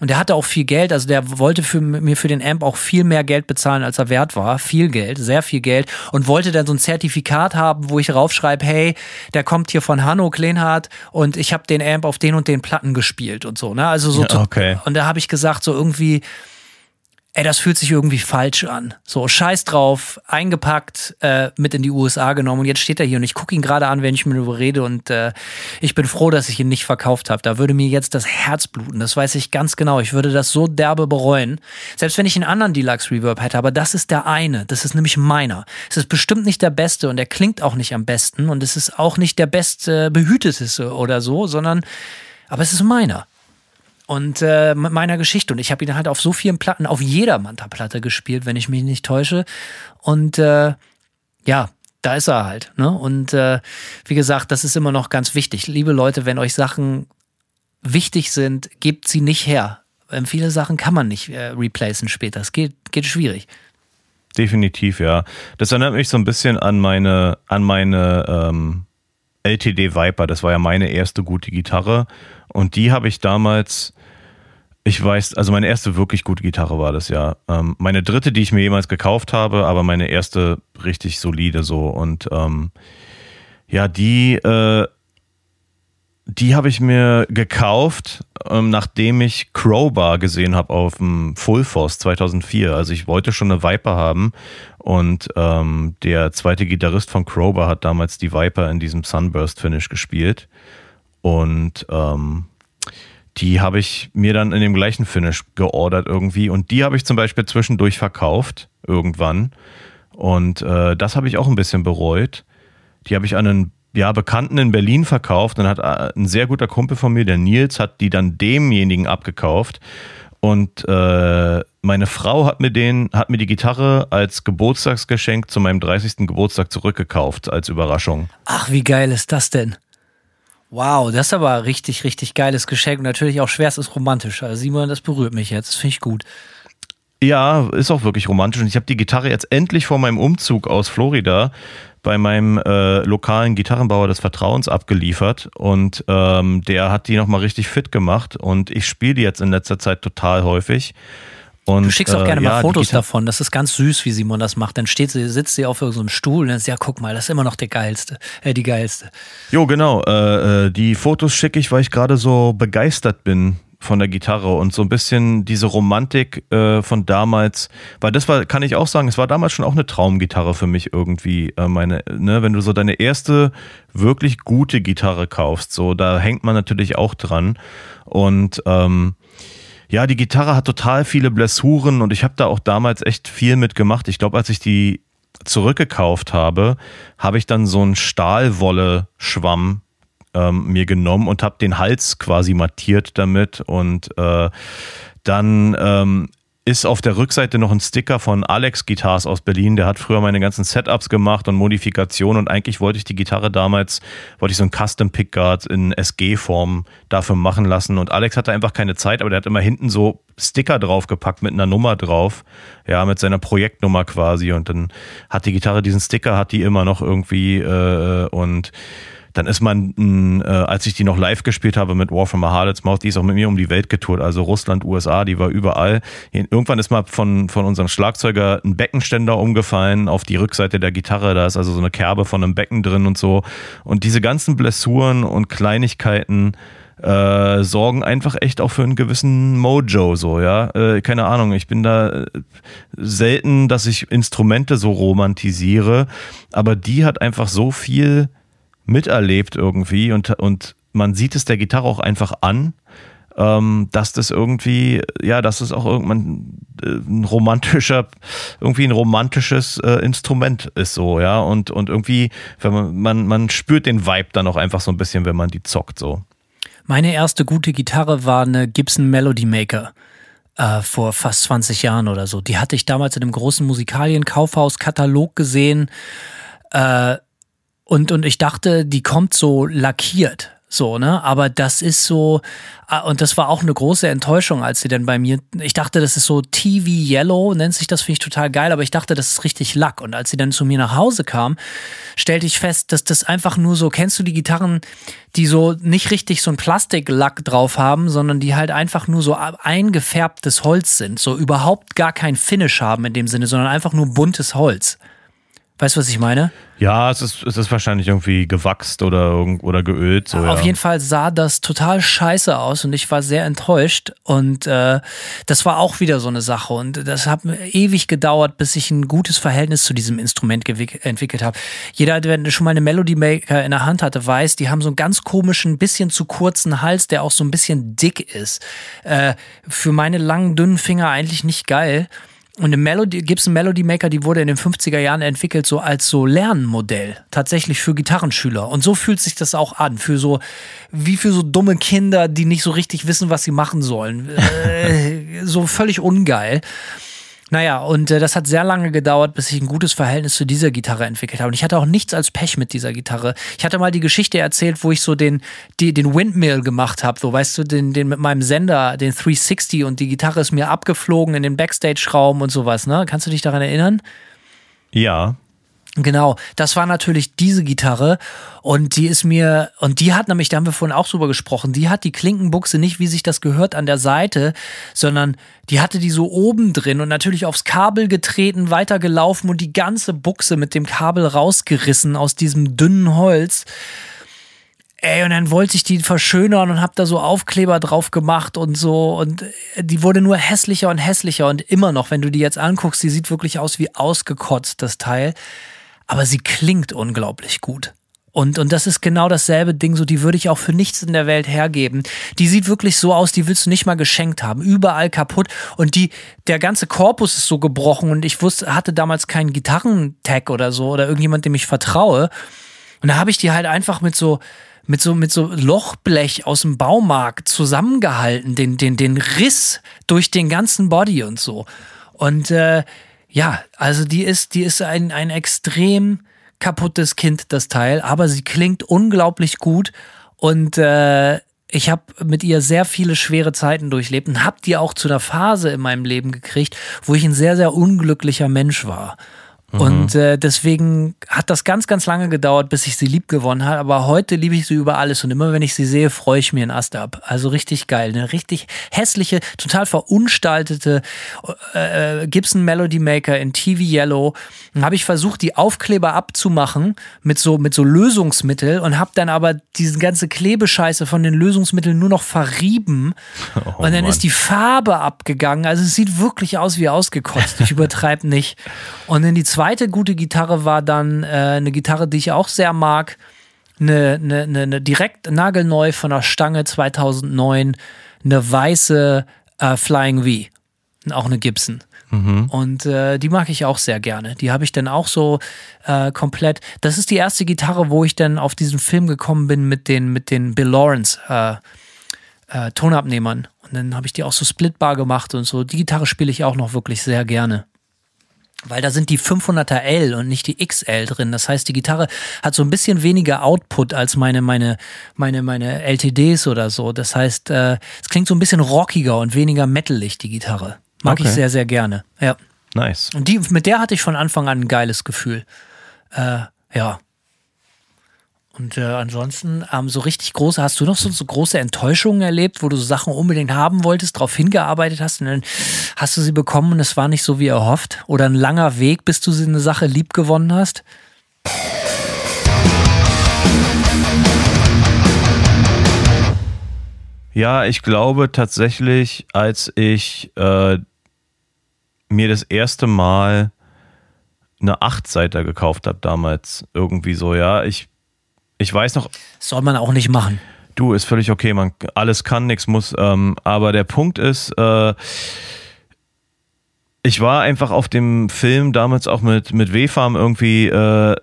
Speaker 3: Und der hatte auch viel Geld, also der wollte für, mir für den Amp auch viel mehr Geld bezahlen, als er wert war. Viel Geld, sehr viel Geld. Und wollte dann so ein Zertifikat haben, wo ich raufschreibe, hey, der kommt hier von Hanno Kleinhardt und ich habe den Amp auf den und den Platten gespielt und so. Ne? Also so.
Speaker 4: Ja, okay.
Speaker 3: Und da habe ich gesagt, so irgendwie ey, das fühlt sich irgendwie falsch an. So, scheiß drauf, eingepackt, äh, mit in die USA genommen und jetzt steht er hier und ich gucke ihn gerade an, wenn ich mit ihm rede und äh, ich bin froh, dass ich ihn nicht verkauft habe. Da würde mir jetzt das Herz bluten, das weiß ich ganz genau. Ich würde das so derbe bereuen. Selbst wenn ich einen anderen Deluxe Reverb hätte, aber das ist der eine, das ist nämlich meiner. Es ist bestimmt nicht der beste und er klingt auch nicht am besten und es ist auch nicht der best behüteteste oder so, sondern, aber es ist meiner und äh, mit meiner Geschichte. Und ich habe ihn halt auf so vielen Platten, auf jeder Manta-Platte gespielt, wenn ich mich nicht täusche. Und äh, ja, da ist er halt. Ne? Und äh, wie gesagt, das ist immer noch ganz wichtig. Liebe Leute, wenn euch Sachen wichtig sind, gebt sie nicht her. Ähm, viele Sachen kann man nicht äh, replacen später. Es geht, geht schwierig.
Speaker 4: Definitiv, ja. Das erinnert mich so ein bisschen an meine, an meine ähm, LTD Viper. Das war ja meine erste gute Gitarre. Und die habe ich damals, ich weiß, also meine erste wirklich gute Gitarre war das ja. Ähm, meine dritte, die ich mir jemals gekauft habe, aber meine erste richtig solide so. Und ähm, ja, die, äh, die habe ich mir gekauft, ähm, nachdem ich Crowbar gesehen habe auf dem Full Force 2004. Also ich wollte schon eine Viper haben und ähm, der zweite Gitarrist von Crowbar hat damals die Viper in diesem Sunburst Finish gespielt. Und ähm, die habe ich mir dann in dem gleichen Finish geordert irgendwie. Und die habe ich zum Beispiel zwischendurch verkauft, irgendwann. Und äh, das habe ich auch ein bisschen bereut. Die habe ich an einen ja, Bekannten in Berlin verkauft. Dann hat äh, ein sehr guter Kumpel von mir, der Nils, hat die dann demjenigen abgekauft. Und äh, meine Frau hat mir den, hat mir die Gitarre als Geburtstagsgeschenk zu meinem 30. Geburtstag zurückgekauft, als Überraschung.
Speaker 3: Ach, wie geil ist das denn? Wow, das ist aber richtig, richtig geiles Geschenk und natürlich auch schwerstes romantisch. Also Simon, das berührt mich jetzt. Das finde ich gut.
Speaker 4: Ja, ist auch wirklich romantisch. Und ich habe die Gitarre jetzt endlich vor meinem Umzug aus Florida bei meinem äh, lokalen Gitarrenbauer des Vertrauens abgeliefert und ähm, der hat die nochmal richtig fit gemacht und ich spiele die jetzt in letzter Zeit total häufig. Und,
Speaker 3: du schickst auch
Speaker 4: äh,
Speaker 3: gerne
Speaker 4: ja,
Speaker 3: mal Fotos davon. Das ist ganz süß, wie Simon das macht. Dann steht sie, sitzt sie auf so einem Stuhl und dann ist ja, guck mal, das ist immer noch der geilste, äh, die geilste.
Speaker 4: Jo, genau. Äh, äh, die Fotos schicke ich, weil ich gerade so begeistert bin von der Gitarre und so ein bisschen diese Romantik äh, von damals, weil das war, kann ich auch sagen, es war damals schon auch eine Traumgitarre für mich irgendwie. Äh, meine, ne, wenn du so deine erste wirklich gute Gitarre kaufst, so da hängt man natürlich auch dran und ähm, ja, die Gitarre hat total viele Blessuren und ich habe da auch damals echt viel mitgemacht. Ich glaube, als ich die zurückgekauft habe, habe ich dann so einen Stahlwolle-Schwamm ähm, mir genommen und habe den Hals quasi mattiert damit. Und äh, dann ähm, ist auf der Rückseite noch ein Sticker von Alex Guitars aus Berlin. Der hat früher meine ganzen Setups gemacht und Modifikationen. Und eigentlich wollte ich die Gitarre damals, wollte ich so ein Custom Pickguard in SG-Form dafür machen lassen. Und Alex hatte einfach keine Zeit, aber der hat immer hinten so Sticker draufgepackt mit einer Nummer drauf, ja, mit seiner Projektnummer quasi. Und dann hat die Gitarre diesen Sticker, hat die immer noch irgendwie äh, und dann ist man, mh, äh, als ich die noch live gespielt habe mit War from a Harlot's Mouth, die ist auch mit mir um die Welt getourt, also Russland, USA, die war überall. Irgendwann ist mal von, von unserem Schlagzeuger ein Beckenständer umgefallen auf die Rückseite der Gitarre, da ist also so eine Kerbe von einem Becken drin und so. Und diese ganzen Blessuren und Kleinigkeiten, äh, sorgen einfach echt auch für einen gewissen Mojo, so, ja. Äh, keine Ahnung, ich bin da äh, selten, dass ich Instrumente so romantisiere, aber die hat einfach so viel miterlebt irgendwie und, und man sieht es der Gitarre auch einfach an, ähm, dass das irgendwie, ja, dass es auch irgendwann äh, ein romantischer, irgendwie ein romantisches äh, Instrument ist so, ja, und, und irgendwie, wenn man, man, man spürt den Vibe dann auch einfach so ein bisschen, wenn man die zockt, so.
Speaker 3: Meine erste gute Gitarre war eine Gibson Melody Maker. Äh, vor fast 20 Jahren oder so. Die hatte ich damals in einem großen Musikalien-Kaufhaus-Katalog gesehen. Äh, und, und ich dachte, die kommt so lackiert. So, ne? Aber das ist so, ah, und das war auch eine große Enttäuschung, als sie dann bei mir, ich dachte, das ist so TV Yellow, nennt sich das, finde ich total geil, aber ich dachte, das ist richtig Lack. Und als sie dann zu mir nach Hause kam, stellte ich fest, dass das einfach nur so, kennst du die Gitarren, die so nicht richtig so ein Plastiklack drauf haben, sondern die halt einfach nur so eingefärbtes Holz sind, so überhaupt gar kein Finish haben in dem Sinne, sondern einfach nur buntes Holz. Weißt du, was ich meine?
Speaker 4: Ja, es ist, es ist wahrscheinlich irgendwie gewachst oder, oder geölt. So,
Speaker 3: Auf
Speaker 4: ja.
Speaker 3: jeden Fall sah das total scheiße aus und ich war sehr enttäuscht. Und äh, das war auch wieder so eine Sache. Und das hat mir ewig gedauert, bis ich ein gutes Verhältnis zu diesem Instrument entwickelt habe. Jeder, der schon mal eine Melody Maker in der Hand hatte, weiß, die haben so einen ganz komischen, bisschen zu kurzen Hals, der auch so ein bisschen dick ist. Äh, für meine langen, dünnen Finger eigentlich nicht geil. Und eine Melody, Gibson Melody Maker, die wurde in den 50er Jahren entwickelt, so als so Lernmodell. Tatsächlich für Gitarrenschüler. Und so fühlt sich das auch an. Für so, wie für so dumme Kinder, die nicht so richtig wissen, was sie machen sollen. Äh, so völlig ungeil. Naja, und äh, das hat sehr lange gedauert, bis ich ein gutes Verhältnis zu dieser Gitarre entwickelt habe. Und ich hatte auch nichts als Pech mit dieser Gitarre. Ich hatte mal die Geschichte erzählt, wo ich so den, die, den Windmill gemacht habe, so weißt du, den, den mit meinem Sender, den 360 und die Gitarre ist mir abgeflogen in den Backstage-Raum und sowas, ne? Kannst du dich daran erinnern?
Speaker 4: ja.
Speaker 3: Genau, das war natürlich diese Gitarre und die ist mir, und die hat nämlich, da haben wir vorhin auch drüber gesprochen, die hat die Klinkenbuchse nicht, wie sich das gehört, an der Seite, sondern die hatte die so oben drin und natürlich aufs Kabel getreten, weitergelaufen und die ganze Buchse mit dem Kabel rausgerissen aus diesem dünnen Holz. Ey, und dann wollte ich die verschönern und hab da so Aufkleber drauf gemacht und so. Und äh, die wurde nur hässlicher und hässlicher. Und immer noch, wenn du die jetzt anguckst, die sieht wirklich aus wie ausgekotzt, das Teil. Aber sie klingt unglaublich gut. Und, und das ist genau dasselbe Ding, so die würde ich auch für nichts in der Welt hergeben. Die sieht wirklich so aus, die willst du nicht mal geschenkt haben. Überall kaputt. Und die, der ganze Korpus ist so gebrochen und ich wusste, hatte damals keinen Gitarrentag oder so oder irgendjemand, dem ich vertraue. Und da habe ich die halt einfach mit so, mit so, mit so Lochblech aus dem Baumarkt zusammengehalten, den, den, den Riss durch den ganzen Body und so. Und äh, ja, also die ist, die ist ein, ein extrem kaputtes Kind, das Teil, aber sie klingt unglaublich gut und äh, ich habe mit ihr sehr viele schwere Zeiten durchlebt und habe die auch zu einer Phase in meinem Leben gekriegt, wo ich ein sehr, sehr unglücklicher Mensch war. Und äh, deswegen hat das ganz, ganz lange gedauert, bis ich sie lieb gewonnen habe. Aber heute liebe ich sie über alles. Und immer wenn ich sie sehe, freue ich mir einen Ast ab. Also richtig geil. Eine richtig hässliche, total verunstaltete äh, äh Gibson Melody Maker in TV Yellow. Dann habe ich versucht, die Aufkleber abzumachen mit so, mit so Lösungsmittel und habe dann aber diese ganze Klebescheiße von den Lösungsmitteln nur noch verrieben. Oh, und dann Mann. ist die Farbe abgegangen. Also es sieht wirklich aus wie ausgekotzt. Ich übertreibe nicht. Und dann die zweite gute Gitarre war dann äh, eine Gitarre, die ich auch sehr mag. Eine, eine, eine, eine direkt nagelneu von der Stange 2009. Eine weiße äh, Flying V. Auch eine Gibson. Mhm. Und äh, die mag ich auch sehr gerne. Die habe ich dann auch so äh, komplett. Das ist die erste Gitarre, wo ich dann auf diesen Film gekommen bin mit den, mit den Bill Lawrence äh, äh Tonabnehmern. Und dann habe ich die auch so splitbar gemacht und so. Die Gitarre spiele ich auch noch wirklich sehr gerne weil da sind die 500er L und nicht die XL drin. Das heißt, die Gitarre hat so ein bisschen weniger Output als meine meine meine meine LTDs oder so. Das heißt, äh, es klingt so ein bisschen rockiger und weniger metalig die Gitarre. Mag okay. ich sehr sehr gerne. Ja.
Speaker 4: Nice.
Speaker 3: Und die mit der hatte ich von Anfang an ein geiles Gefühl. Äh, ja. Und äh, ansonsten, ähm, so richtig große, hast du noch so, so große Enttäuschungen erlebt, wo du so Sachen unbedingt haben wolltest, darauf hingearbeitet hast und dann hast du sie bekommen und es war nicht so wie erhofft? Oder ein langer Weg, bis du sie eine Sache lieb gewonnen hast?
Speaker 4: Ja, ich glaube tatsächlich, als ich äh, mir das erste Mal eine Achtseiter gekauft habe damals, irgendwie so, ja, ich ich weiß noch.
Speaker 3: Soll man auch nicht machen.
Speaker 4: Du, ist völlig okay, man alles kann, nichts muss. Ähm, aber der Punkt ist, äh, ich war einfach auf dem Film damals auch mit, mit W-Farm irgendwie, äh,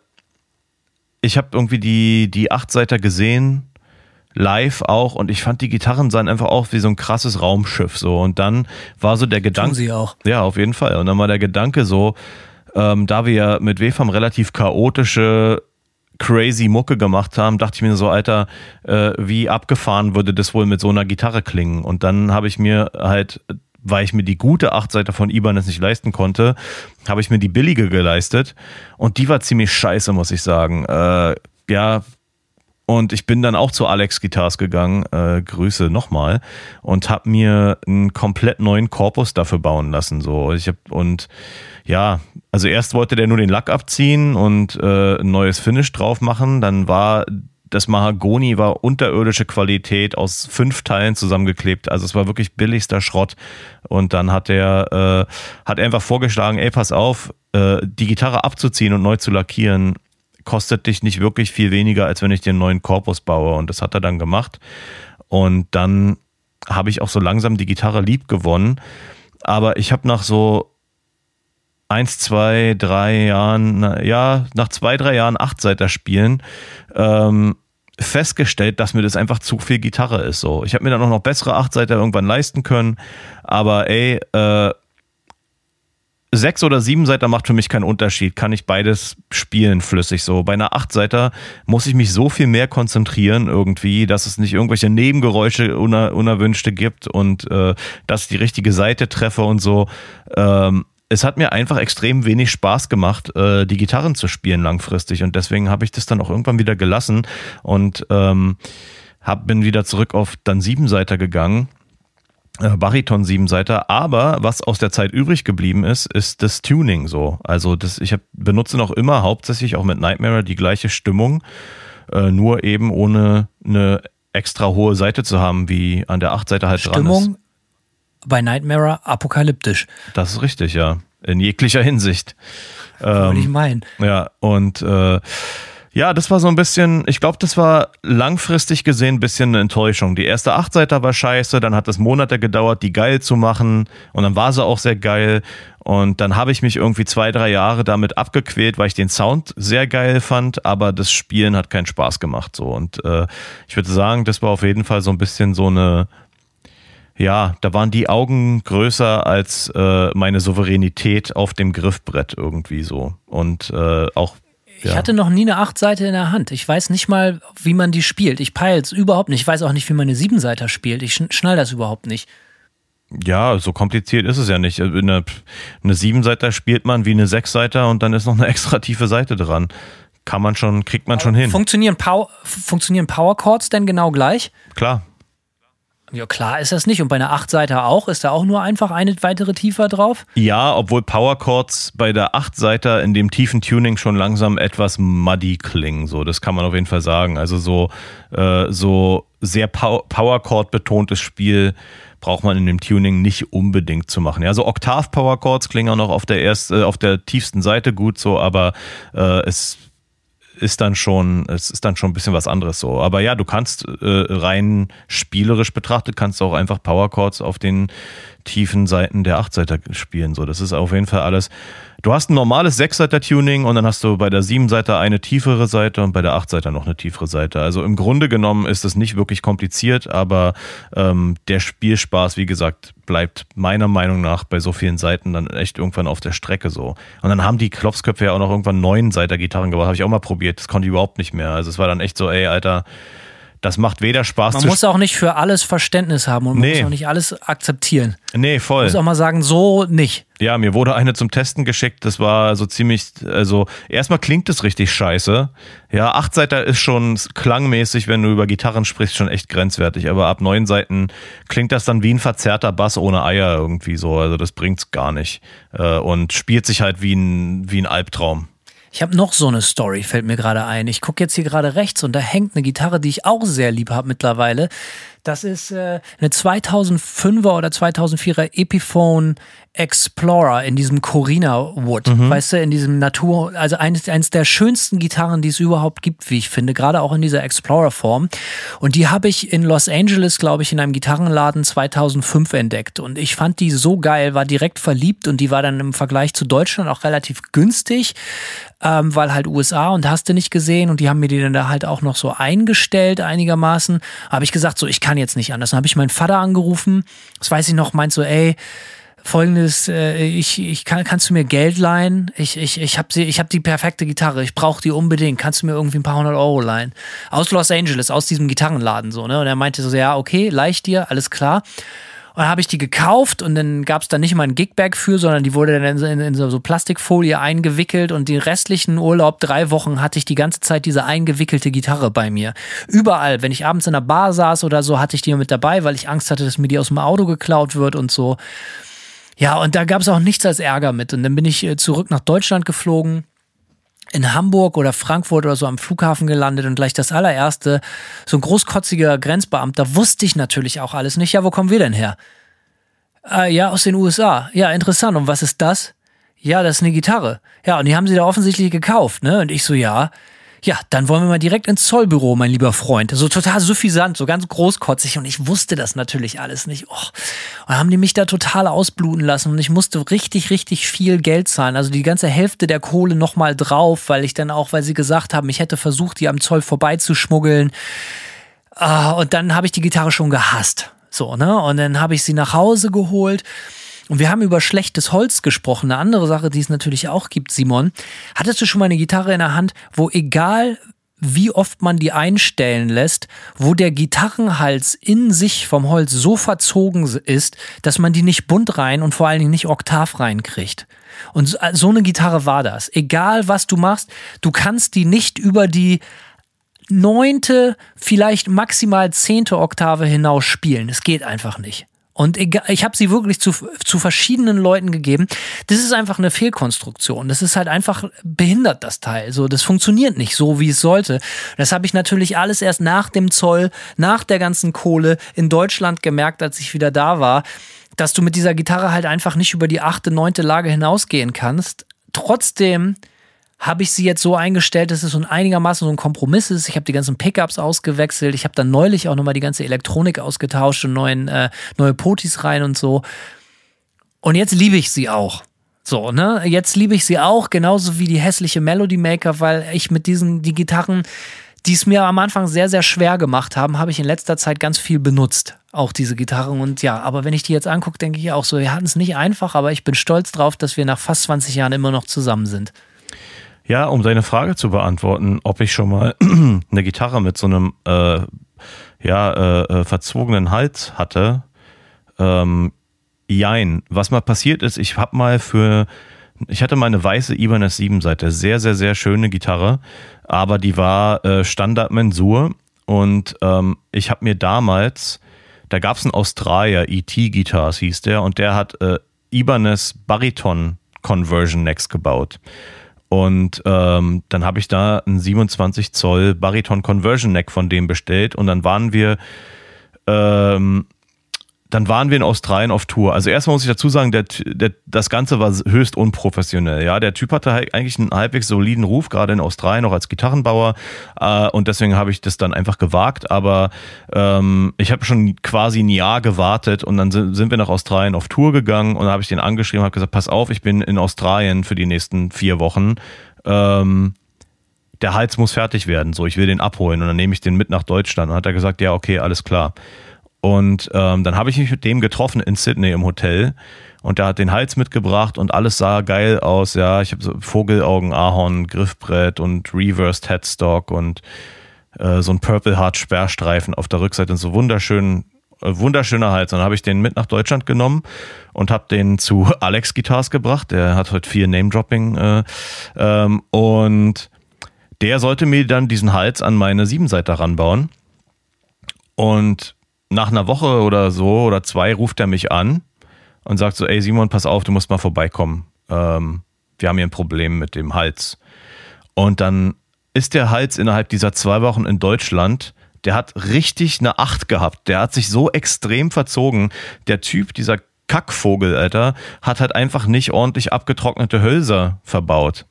Speaker 4: ich habe irgendwie die, die Achtseiter gesehen, live auch, und ich fand die Gitarren sahen einfach auch wie so ein krasses Raumschiff so. Und dann war so der Gedanke. Tun
Speaker 3: sie auch.
Speaker 4: Ja, auf jeden Fall. Und dann war der Gedanke so, ähm, da wir ja mit WFAM relativ chaotische crazy Mucke gemacht haben, dachte ich mir so, Alter, äh, wie abgefahren würde das wohl mit so einer Gitarre klingen? Und dann habe ich mir halt, weil ich mir die gute Achtseite von Ibanez nicht leisten konnte, habe ich mir die billige geleistet. Und die war ziemlich scheiße, muss ich sagen. Äh, ja, und ich bin dann auch zu Alex Guitars gegangen, äh, Grüße nochmal, und habe mir einen komplett neuen Korpus dafür bauen lassen. So. Ich hab, und ja, also erst wollte der nur den Lack abziehen und äh, ein neues Finish drauf machen. Dann war das Mahagoni war unterirdische Qualität aus fünf Teilen zusammengeklebt. Also es war wirklich billigster Schrott. Und dann hat er äh, hat einfach vorgeschlagen, ey, pass auf, äh, die Gitarre abzuziehen und neu zu lackieren kostet dich nicht wirklich viel weniger, als wenn ich dir einen neuen Korpus baue. Und das hat er dann gemacht. Und dann habe ich auch so langsam die Gitarre lieb gewonnen. Aber ich habe nach so eins, zwei, drei Jahren, ja, nach zwei, drei Jahren Achtseiter spielen, ähm, festgestellt, dass mir das einfach zu viel Gitarre ist. So, ich habe mir dann auch noch bessere Achtseiter irgendwann leisten können, aber ey, äh, sechs oder sieben Seiter macht für mich keinen Unterschied. Kann ich beides spielen flüssig so. Bei einer acht Seiter muss ich mich so viel mehr konzentrieren irgendwie, dass es nicht irgendwelche Nebengeräusche uner unerwünschte gibt und äh, dass ich die richtige Seite treffe und so. Ähm, es hat mir einfach extrem wenig Spaß gemacht, äh, die Gitarren zu spielen langfristig und deswegen habe ich das dann auch irgendwann wieder gelassen und ähm, hab, bin wieder zurück auf dann sieben Seiter gegangen Bariton Siebenseiter, aber was aus der Zeit übrig geblieben ist, ist das Tuning so. Also das, ich hab, benutze noch immer hauptsächlich auch mit Nightmare die gleiche Stimmung, äh, nur eben ohne eine extra hohe Seite zu haben, wie an der 8-Seite halt
Speaker 3: Stimmung
Speaker 4: dran ist. Stimmung
Speaker 3: bei Nightmare apokalyptisch.
Speaker 4: Das ist richtig, ja. In jeglicher Hinsicht.
Speaker 3: Würde ähm, ich meinen.
Speaker 4: Ja, und äh, ja, das war so ein bisschen, ich glaube, das war langfristig gesehen ein bisschen eine Enttäuschung. Die erste Achtseiter war scheiße, dann hat es Monate gedauert, die geil zu machen und dann war sie auch sehr geil. Und dann habe ich mich irgendwie zwei, drei Jahre damit abgequält, weil ich den Sound sehr geil fand, aber das Spielen hat keinen Spaß gemacht. So. Und äh, ich würde sagen, das war auf jeden Fall so ein bisschen so eine, ja, da waren die Augen größer als äh, meine Souveränität auf dem Griffbrett irgendwie so. Und äh, auch
Speaker 3: Ich hatte noch nie eine Achtseite in der Hand. Ich weiß nicht mal, wie man die spielt. Ich peile es überhaupt nicht. Ich weiß auch nicht, wie man eine Siebenseiter spielt. Ich schnall das überhaupt nicht.
Speaker 4: Ja, so kompliziert ist es ja nicht. Also eine, eine Siebenseiter spielt man wie eine Sechsseiter und dann ist noch eine extra tiefe Seite dran. Kann man schon, kriegt man schon hin.
Speaker 3: Funktionieren, Power, funktionieren Power Chords denn genau gleich?
Speaker 4: Klar.
Speaker 3: Ja, klar ist das nicht. Und bei einer Achtseiter auch? Ist da auch nur einfach eine weitere tiefer drauf?
Speaker 4: Ja, obwohl Power Chords bei der Achtseiter in dem tiefen Tuning schon langsam etwas muddy klingen. So, das kann man auf jeden Fall sagen. Also so, äh, so sehr Power Chord betontes Spiel braucht man in dem Tuning nicht unbedingt zu machen. Ja, also Oktav Power Chords klingen auch noch auf der erst, äh, auf der tiefsten Seite gut so, aber äh, es ist dann schon, es ist dann schon ein bisschen was anderes so. Aber ja, du kannst äh, rein spielerisch betrachtet, kannst du auch einfach Power Chords auf den tiefen Seiten der Achtseiter spielen. So, das ist auf jeden Fall alles Du hast ein normales Sechsseiter-Tuning und dann hast du bei der Siebenseiter eine tiefere Seite und bei der Achtseiter noch eine tiefere Seite. Also im Grunde genommen ist es nicht wirklich kompliziert, aber ähm, der Spielspaß, wie gesagt, bleibt meiner Meinung nach bei so vielen Seiten dann echt irgendwann auf der Strecke so. Und dann haben die Klopsköpfe ja auch noch irgendwann neun Seiter-Gitarren gebaut, habe ich auch mal probiert. Das konnte ich überhaupt nicht mehr. Also es war dann echt so, ey, Alter, das macht weder Spaß
Speaker 3: Man muss auch nicht für alles Verständnis haben und man nee. muss auch nicht alles akzeptieren.
Speaker 4: Nee, voll.
Speaker 3: Man muss auch mal sagen, so nicht.
Speaker 4: Ja, mir wurde eine zum Testen geschickt. Das war so ziemlich, also erstmal klingt es richtig scheiße. Ja, acht Seiten ist schon klangmäßig, wenn du über Gitarren sprichst, schon echt grenzwertig. Aber ab neun Seiten klingt das dann wie ein verzerrter Bass ohne Eier irgendwie so. Also das bringt's gar nicht. Äh, und spielt sich halt wie ein, wie ein Albtraum.
Speaker 3: Ich habe noch so eine Story, fällt mir gerade ein. Ich gucke jetzt hier gerade rechts und da hängt eine Gitarre, die ich auch sehr lieb habe mittlerweile. Das ist äh, eine 2005er oder 2004er Epiphone Explorer in diesem Corina Wood, mhm. weißt du, in diesem Natur, also eines, eines der schönsten Gitarren, die es überhaupt gibt, wie ich finde, gerade auch in dieser Explorer-Form. Und die habe ich in Los Angeles, glaube ich, in einem Gitarrenladen 2005 entdeckt. Und ich fand die so geil, war direkt verliebt und die war dann im Vergleich zu Deutschland auch relativ günstig, ähm, weil halt USA und hast du nicht gesehen und die haben mir die dann da halt auch noch so eingestellt einigermaßen. Habe ich gesagt, so, ich kann jetzt nicht anders. Dann habe ich meinen Vater angerufen, das weiß ich noch, meint so, ey, folgendes, äh, ich, ich kann, kannst du mir Geld leihen? Ich, ich, ich habe ich hab die perfekte Gitarre, ich brauche die unbedingt. Kannst du mir irgendwie ein paar hundert Euro leihen? Aus Los Angeles, aus diesem Gitarrenladen so, ne? Und er meinte so, ja, okay, leih dir, alles klar. Und habe ich die gekauft und dann gab es da nicht mal ein Gigbag für, sondern die wurde dann in, in, so Plastikfolie eingewickelt und den restlichen Urlaub, drei Wochen, hatte ich die ganze Zeit diese eingewickelte Gitarre bei mir. Überall, wenn ich abends in der Bar saß oder so, hatte ich die mit dabei, weil ich Angst hatte, dass mir die aus dem Auto geklaut wird und so. Ja, und da gab es auch nichts als Ärger mit. Und dann bin ich äh, zurück nach Deutschland geflogen, in Hamburg oder Frankfurt oder so am Flughafen gelandet und gleich das allererste, so ein großkotziger Grenzbeamter, wusste ich natürlich auch alles nicht. Ja, wo kommen wir denn her? Äh, ja, aus den USA. Ja, interessant. Und was ist das? Ja, das ist eine Gitarre. Ja, und die haben sie da offensichtlich gekauft, ne? Und ich so, ja. Ja, dann wollen wir mal direkt ins Zollbüro, mein lieber Freund. So total suffisant, so ganz großkotzig. Und ich wusste das natürlich alles nicht. Oh. Und haben die mich da total ausbluten lassen. Und ich musste richtig, richtig viel Geld zahlen. Also die ganze Hälfte der Kohle nochmal drauf, weil ich dann auch, weil sie gesagt haben, ich hätte versucht, die am Zoll vorbeizuschmuggeln. Ah, und dann habe ich die Gitarre schon gehasst. So, ne? Und dann habe ich sie nach Hause geholt. Und wir haben über schlechtes Holz gesprochen. Eine andere Sache, die es natürlich auch gibt, Simon. Hattest du schon mal eine Gitarre in der Hand, wo egal wie oft man die einstellen lässt, wo der Gitarrenhals in sich vom Holz so verzogen ist, dass man die nicht bunt rein und vor allen Dingen nicht oktav reinkriegt. Und so eine Gitarre war das. Egal was du machst, du kannst die nicht über die neunte, vielleicht maximal zehnte Oktave hinaus spielen. Es geht einfach nicht. Und ich habe sie wirklich zu, zu verschiedenen Leuten gegeben. Das ist einfach eine Fehlkonstruktion. Das ist halt einfach behindert, das Teil. So, das funktioniert nicht so, wie es sollte. Das habe ich natürlich alles erst nach dem Zoll, nach der ganzen Kohle in Deutschland gemerkt, als ich wieder da war, dass du mit dieser Gitarre halt einfach nicht über die achte, neunte Lage hinausgehen kannst. Trotzdem habe ich sie jetzt so eingestellt, dass es so einigermaßen so ein Kompromiss ist. Ich habe die ganzen Pickups ausgewechselt. Ich habe dann neulich auch nochmal die ganze Elektronik ausgetauscht und neuen, äh, neue Potis rein und so. Und jetzt liebe ich sie auch. So, ne? Jetzt liebe ich sie auch, genauso wie die hässliche Melody Maker, weil ich mit diesen, die Gitarren, die es mir am Anfang sehr, sehr schwer gemacht haben, habe ich in letzter Zeit ganz viel benutzt. Auch diese Gitarren. Und ja, aber wenn ich die jetzt angucke, denke ich auch so, wir hatten es nicht einfach, aber ich bin stolz drauf, dass wir nach fast 20 Jahren immer noch zusammen sind.
Speaker 4: Ja, um deine Frage zu beantworten, ob ich schon mal eine Gitarre mit so einem äh, ja, äh, äh, verzogenen Hals hatte. Ähm, jein. Was mal passiert ist, ich habe mal für, ich hatte mal eine weiße Ibanez 7 Seite, sehr, sehr, sehr schöne Gitarre, aber die war äh, Standard Mensur und ähm, ich habe mir damals, da gab es einen Australier, E.T. Guitars hieß der, und der hat äh, Ibanez Bariton Conversion Necks gebaut. Und ähm, dann habe ich da einen 27 Zoll Bariton Conversion Neck von dem bestellt. Und dann waren wir ähm, dann waren wir in Australien auf Tour. Also erstmal muss ich dazu sagen, der, der, das Ganze war höchst unprofessionell. Ja, der Typ hatte eigentlich einen halbwegs soliden Ruf, gerade in Australien auch als Gitarrenbauer. Äh, und deswegen habe ich das dann einfach gewagt. Aber ähm, ich habe schon quasi ein Jahr gewartet und dann sind, sind wir nach Australien auf Tour gegangen und habe ich den angeschrieben, habe gesagt, pass auf, ich bin in Australien für die nächsten vier Wochen. Ähm, der Hals muss fertig werden, so ich will den abholen und dann nehme ich den mit nach Deutschland. Und hat er gesagt, ja okay, alles klar. Und ähm, dann habe ich mich mit dem getroffen in Sydney im Hotel und der hat den Hals mitgebracht und alles sah geil aus. Ja, ich habe so Vogelaugen, Ahorn, Griffbrett und Reversed Headstock und äh, so ein Purple Heart Sperrstreifen auf der Rückseite und so wunderschön, äh, wunderschöner Hals. Und dann habe ich den mit nach Deutschland genommen und habe den zu Alex Guitars gebracht. Der hat heute viel Name Dropping äh, ähm, und der sollte mir dann diesen Hals an meine Siebenseiter ranbauen. Und nach einer Woche oder so oder zwei ruft er mich an und sagt so, ey Simon, pass auf, du musst mal vorbeikommen. Ähm, wir haben hier ein Problem mit dem Hals. Und dann ist der Hals innerhalb dieser zwei Wochen in Deutschland, der hat richtig eine Acht gehabt. Der hat sich so extrem verzogen. Der Typ, dieser Kackvogel, Alter, hat halt einfach nicht ordentlich abgetrocknete Hölzer verbaut.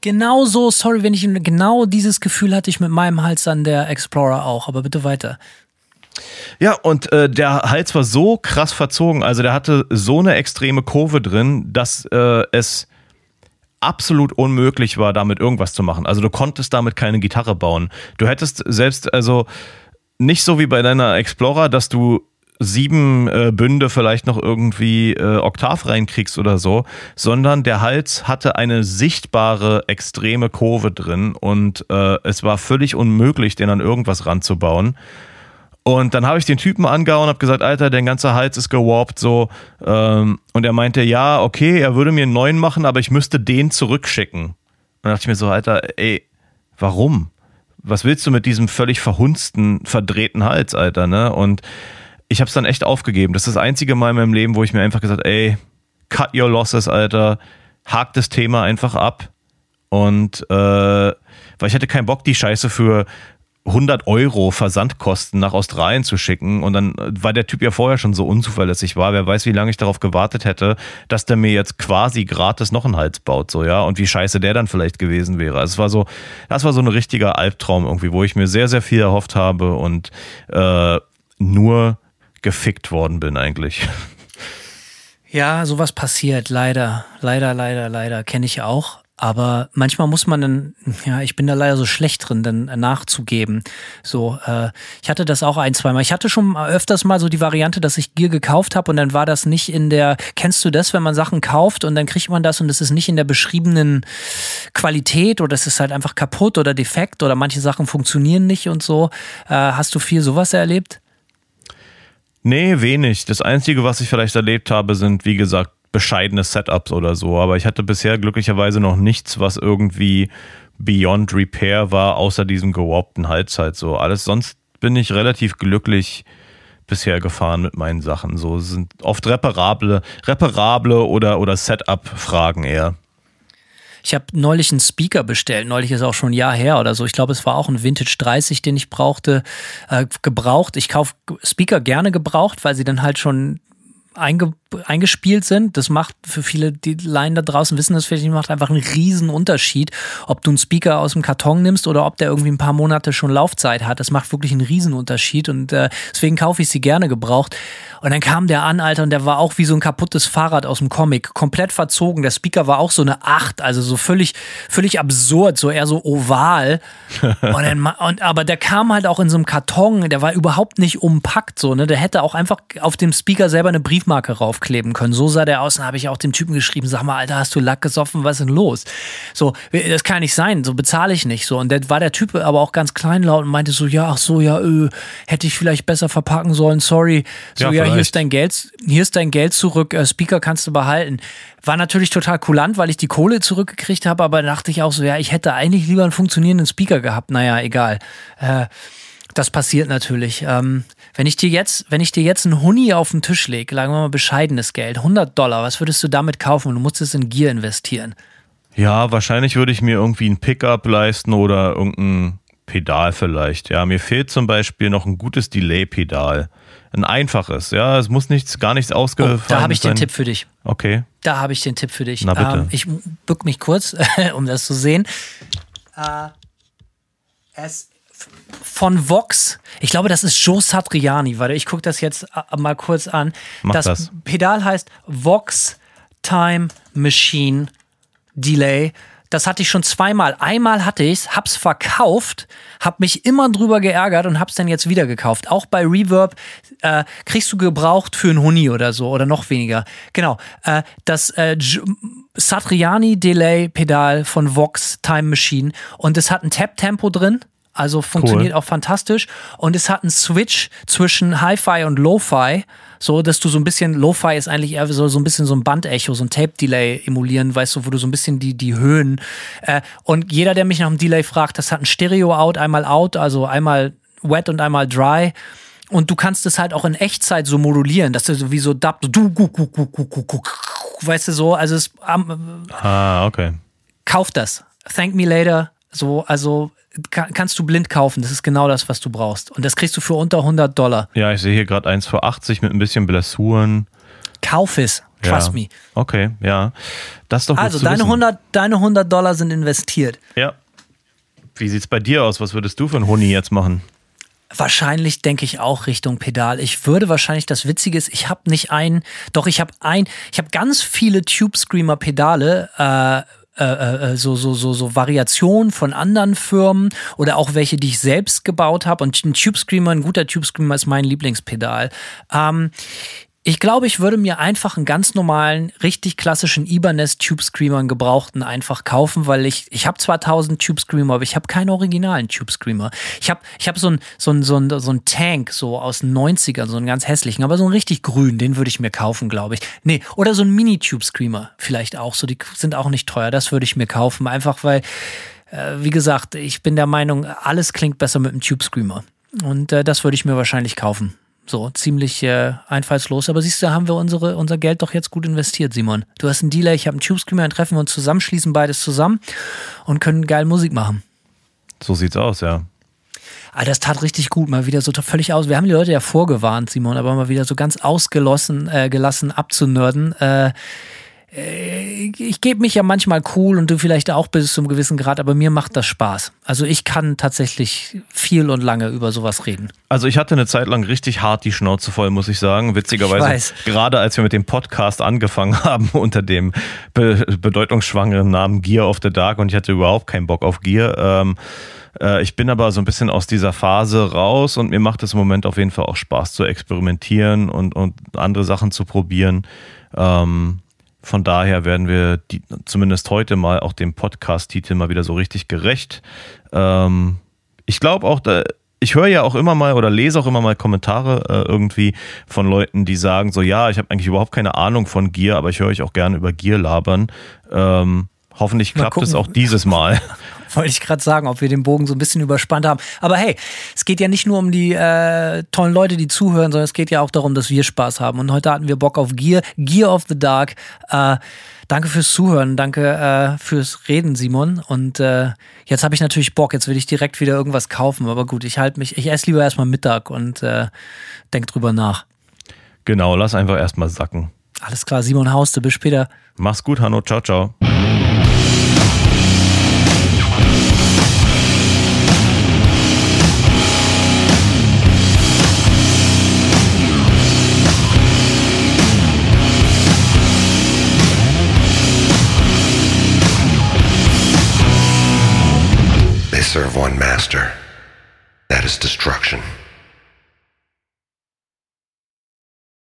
Speaker 3: Genau so, sorry, wenn ich genau dieses Gefühl hatte ich mit meinem Hals an der Explorer auch, aber bitte weiter.
Speaker 4: Ja, und äh, der Hals war so krass verzogen, also der hatte so eine extreme Kurve drin, dass äh, es absolut unmöglich war, damit irgendwas zu machen. Also du konntest damit keine Gitarre bauen. Du hättest selbst, also nicht so wie bei deiner Explorer, dass du sieben äh, Bünde vielleicht noch irgendwie äh, Oktav reinkriegst oder so, sondern der Hals hatte eine sichtbare extreme Kurve drin und äh, es war völlig unmöglich, den an irgendwas ranzubauen. Und dann habe ich den Typen angehauen und habe gesagt, Alter, dein ganzer Hals ist gewarpt so. Ähm, und er meinte, ja, okay, er würde mir einen neuen machen, aber ich müsste den zurückschicken. Und dann dachte ich mir so, Alter, ey, warum? Was willst du mit diesem völlig verhunzten, verdrehten Hals, Alter, ne? Und ich habe es dann echt aufgegeben. Das ist das einzige Mal in meinem Leben, wo ich mir einfach gesagt, ey, cut your losses, Alter, hakt das Thema einfach ab. Und äh, weil ich hatte keinen Bock, die Scheiße für 100 Euro Versandkosten nach Australien zu schicken. Und dann war der Typ ja vorher schon so unzuverlässig war. Wer weiß, wie lange ich darauf gewartet hätte, dass der mir jetzt quasi gratis noch einen Hals baut, so, ja. Und wie scheiße der dann vielleicht gewesen wäre. Also es war so, das war so ein richtiger Albtraum irgendwie, wo ich mir sehr, sehr viel erhofft habe und äh, nur gefickt worden bin eigentlich.
Speaker 3: Ja, sowas passiert, leider. Leider, leider, leider. Kenne ich auch. Aber manchmal muss man dann, ja, ich bin da leider so schlecht drin, dann nachzugeben. So, äh, ich hatte das auch ein, zweimal. Ich hatte schon öfters mal so die Variante, dass ich Gear gekauft habe und dann war das nicht in der, kennst du das, wenn man Sachen kauft und dann kriegt man das und es ist nicht in der beschriebenen Qualität oder es ist halt einfach kaputt oder defekt oder manche Sachen funktionieren nicht und so. Äh, hast du viel sowas erlebt?
Speaker 4: Nee, wenig. Das Einzige, was ich vielleicht erlebt habe, sind, wie gesagt, bescheidene Setups oder so. Aber ich hatte bisher glücklicherweise noch nichts, was irgendwie beyond repair war, außer diesem gewarpten Hals halt so. Alles sonst bin ich relativ glücklich bisher gefahren mit meinen Sachen. So sind oft reparable, reparable oder, oder Setup-Fragen eher.
Speaker 3: Ich habe neulich einen Speaker bestellt. Neulich ist auch schon ein Jahr her oder so. Ich glaube, es war auch ein Vintage 30, den ich brauchte, äh, gebraucht. Ich kaufe Speaker gerne gebraucht, weil sie dann halt schon einge, eingespielt sind. Das macht für viele, die Laien da draußen wissen das vielleicht nicht, macht einfach einen riesen Unterschied, ob du einen Speaker aus dem Karton nimmst oder ob der irgendwie ein paar Monate schon Laufzeit hat. Das macht wirklich einen riesen Unterschied und äh, deswegen kaufe ich sie gerne gebraucht. Und dann kam der an, Alter, und der war auch wie so ein kaputtes Fahrrad aus dem Comic, komplett verzogen. Der Speaker war auch so eine Acht, also so völlig, völlig absurd, so eher so oval. und dann, und, aber der kam halt auch in so einem Karton, der war überhaupt nicht umpackt, so, ne? Der hätte auch einfach auf dem Speaker selber eine Briefmarke rauf draufkleben können. So sah der aus. Dann habe ich auch dem Typen geschrieben, sag mal, Alter, hast du Lack gesoffen? Was ist denn los? So, das kann nicht sein. So bezahle ich nicht. So. Und dann war der Typ aber auch ganz kleinlaut und meinte so, ja, ach so, ja, öh, hätte ich vielleicht besser verpacken sollen. Sorry. So, ja,
Speaker 4: Ja,
Speaker 3: hier ist dein Geld, hier ist dein Geld zurück. Äh, Speaker kannst du behalten. War natürlich total kulant, weil ich die Kohle zurückgekriegt habe, aber da dachte ich auch so, ja, ich hätte eigentlich lieber einen funktionierenden Speaker gehabt. Naja, egal. Äh, das passiert natürlich. Ähm, wenn ich dir jetzt, wenn ich dir jetzt einen Huni auf den Tisch lege, sagen wir mal bescheidenes Geld, 100 Dollar, was würdest du damit kaufen? Du musst es in Gear investieren.
Speaker 4: Ja, wahrscheinlich würde ich mir irgendwie ein Pickup leisten oder irgendein Pedal vielleicht. Ja, mir fehlt zum Beispiel noch ein gutes Delay-Pedal. Ein einfaches, ja. Es muss nichts, gar nichts
Speaker 3: Oh,
Speaker 4: ausgefallen
Speaker 3: da habe ich den
Speaker 4: sein.
Speaker 3: Tipp für dich.
Speaker 4: Okay.
Speaker 3: Da habe ich den Tipp für dich.
Speaker 4: Na bitte.
Speaker 3: Ähm, ich bück mich kurz, um das zu sehen. Äh, es von Vox, ich glaube, das ist Joe Satriani. Warte, ich gucke das jetzt äh, mal kurz an.
Speaker 4: Mach
Speaker 3: das,
Speaker 4: das.
Speaker 3: Pedal heißt Vox Time Machine Delay. Das hatte ich schon zweimal. Einmal hatte ich's, hab's verkauft, hab mich immer drüber geärgert und hab's dann jetzt wieder gekauft. Auch bei Reverb äh, kriegst du gebraucht für einen Huni oder so oder noch weniger. Genau. Äh, das äh, Satriani Delay Pedal von Vox Time Machine und es hat ein Tap Tempo drin. Also funktioniert auch fantastisch. Und es hat einen Switch zwischen Hi-Fi und Lo-Fi, so dass du so ein bisschen, Lo-Fi ist eigentlich eher so, so ein bisschen so ein Bandecho, so ein Tape-Delay emulieren, weißt du, wo du so ein bisschen die, die Höhen. Äh, und jeder, der mich nach dem Delay fragt, das hat ein Stereo-Out, einmal Out, also einmal Wet und einmal Dry. Und du kannst es halt auch in Echtzeit so modulieren, dass du so wie so Dub, du, gu, gu, gu, gu, gu, gu, weißt du so, also es, ähm,
Speaker 4: Ah, okay.
Speaker 3: kauf das. Thank me later. So, also ka- kannst du blind kaufen. Das ist genau das, was du brauchst. Und das kriegst du für unter 100 Dollar.
Speaker 4: Ja, ich sehe hier gerade eins für 80 mit ein bisschen Blessuren.
Speaker 3: Kauf es. Trust
Speaker 4: ja.
Speaker 3: me.
Speaker 4: Okay, ja. Das ist doch
Speaker 3: Also, deine
Speaker 4: wissen.
Speaker 3: 100, deine 100 Dollar sind investiert.
Speaker 4: Ja. Wie sieht's bei dir aus? Was würdest du für einen Huni jetzt machen?
Speaker 3: Wahrscheinlich denke ich auch Richtung Pedal. Ich würde wahrscheinlich, das Witzige ist, ich habe nicht ein, doch ich habe ein, ich habe ganz viele Tube Screamer Pedale, äh, äh, äh, so, so, so, so Variationen von anderen Firmen oder auch welche, die ich selbst gebaut habe. Und ein Tube Screamer, ein guter Tube Screamer ist mein Lieblingspedal. Ähm, ich glaube, ich würde mir einfach einen ganz normalen, richtig klassischen Ibanez Tube Screamer, einen gebrauchten, einfach kaufen, weil ich, ich habe zwar 1000 Tube Screamer, aber ich habe keinen originalen Tube Screamer. Ich habe ich hab so einen so ein, so ein, so ein Tank, so aus den 90ern, so einen ganz hässlichen, aber so einen richtig grün, den würde ich mir kaufen, glaube ich. Nee, oder so ein Mini Tube Screamer vielleicht auch, so die sind auch nicht teuer, das würde ich mir kaufen, einfach weil, äh, wie gesagt, ich bin der Meinung, alles klingt besser mit einem Tube Screamer. Und äh, das würde ich mir wahrscheinlich kaufen. So, ziemlich äh, einfallslos. Aber siehst du, haben wir unsere, unser Geld doch jetzt gut investiert, Simon. Du hast einen Dealer, ich habe einen Tube Screamer, dann treffen wir uns zusammen, schließen beides zusammen und können geil Musik machen.
Speaker 4: So sieht's aus, ja.
Speaker 3: Ah, das tat richtig gut, mal wieder so völlig aus. Wir haben die Leute ja vorgewarnt, Simon, aber mal wieder so ganz ausgelassen äh, gelassen abzunörden. Äh, äh, ich gebe mich ja manchmal cool und du vielleicht auch bis zu einem gewissen Grad, aber mir macht das Spaß. Also ich kann tatsächlich viel und lange über sowas reden.
Speaker 4: Also ich hatte eine Zeit lang richtig hart die Schnauze voll, muss ich sagen. Witzigerweise,
Speaker 3: Ich
Speaker 4: gerade als wir mit dem Podcast angefangen haben unter dem be bedeutungsschwangeren Namen Gear of the Dark und ich hatte überhaupt keinen Bock auf Gear. Ähm, äh, ich bin aber so ein bisschen aus dieser Phase raus und mir macht es im Moment auf jeden Fall auch Spaß zu experimentieren und, und andere Sachen zu probieren. Ähm, von daher werden wir die, zumindest heute mal auch dem Podcast-Titel mal wieder so richtig gerecht. Ähm, ich glaube auch, da, ich höre ja auch immer mal oder lese auch immer mal Kommentare äh, irgendwie von Leuten, die sagen so, ja, ich habe eigentlich überhaupt keine Ahnung von Gear, aber ich höre euch auch gerne über Gear labern. Ähm, hoffentlich
Speaker 3: Mal
Speaker 4: klappt es auch dieses Mal.
Speaker 3: Wollte ich gerade sagen, ob wir den Bogen so ein bisschen überspannt haben. Aber hey, es geht ja nicht nur um die äh, tollen Leute, die zuhören, sondern es geht ja auch darum, dass wir Spaß haben. Und heute hatten wir Bock auf Gear, Gear of the Dark. Äh, danke fürs Zuhören, danke äh, fürs Reden, Simon. Und äh, jetzt habe ich natürlich Bock, jetzt will ich direkt wieder irgendwas kaufen. Aber gut, ich halte mich, ich esse lieber erstmal Mittag und äh, denk drüber nach.
Speaker 4: genau, lass einfach erstmal sacken.
Speaker 3: Alles klar, Simon Hauste, bis später.
Speaker 4: Mach's gut, Hanno. Ciao, ciao.
Speaker 5: One master. That is destruction.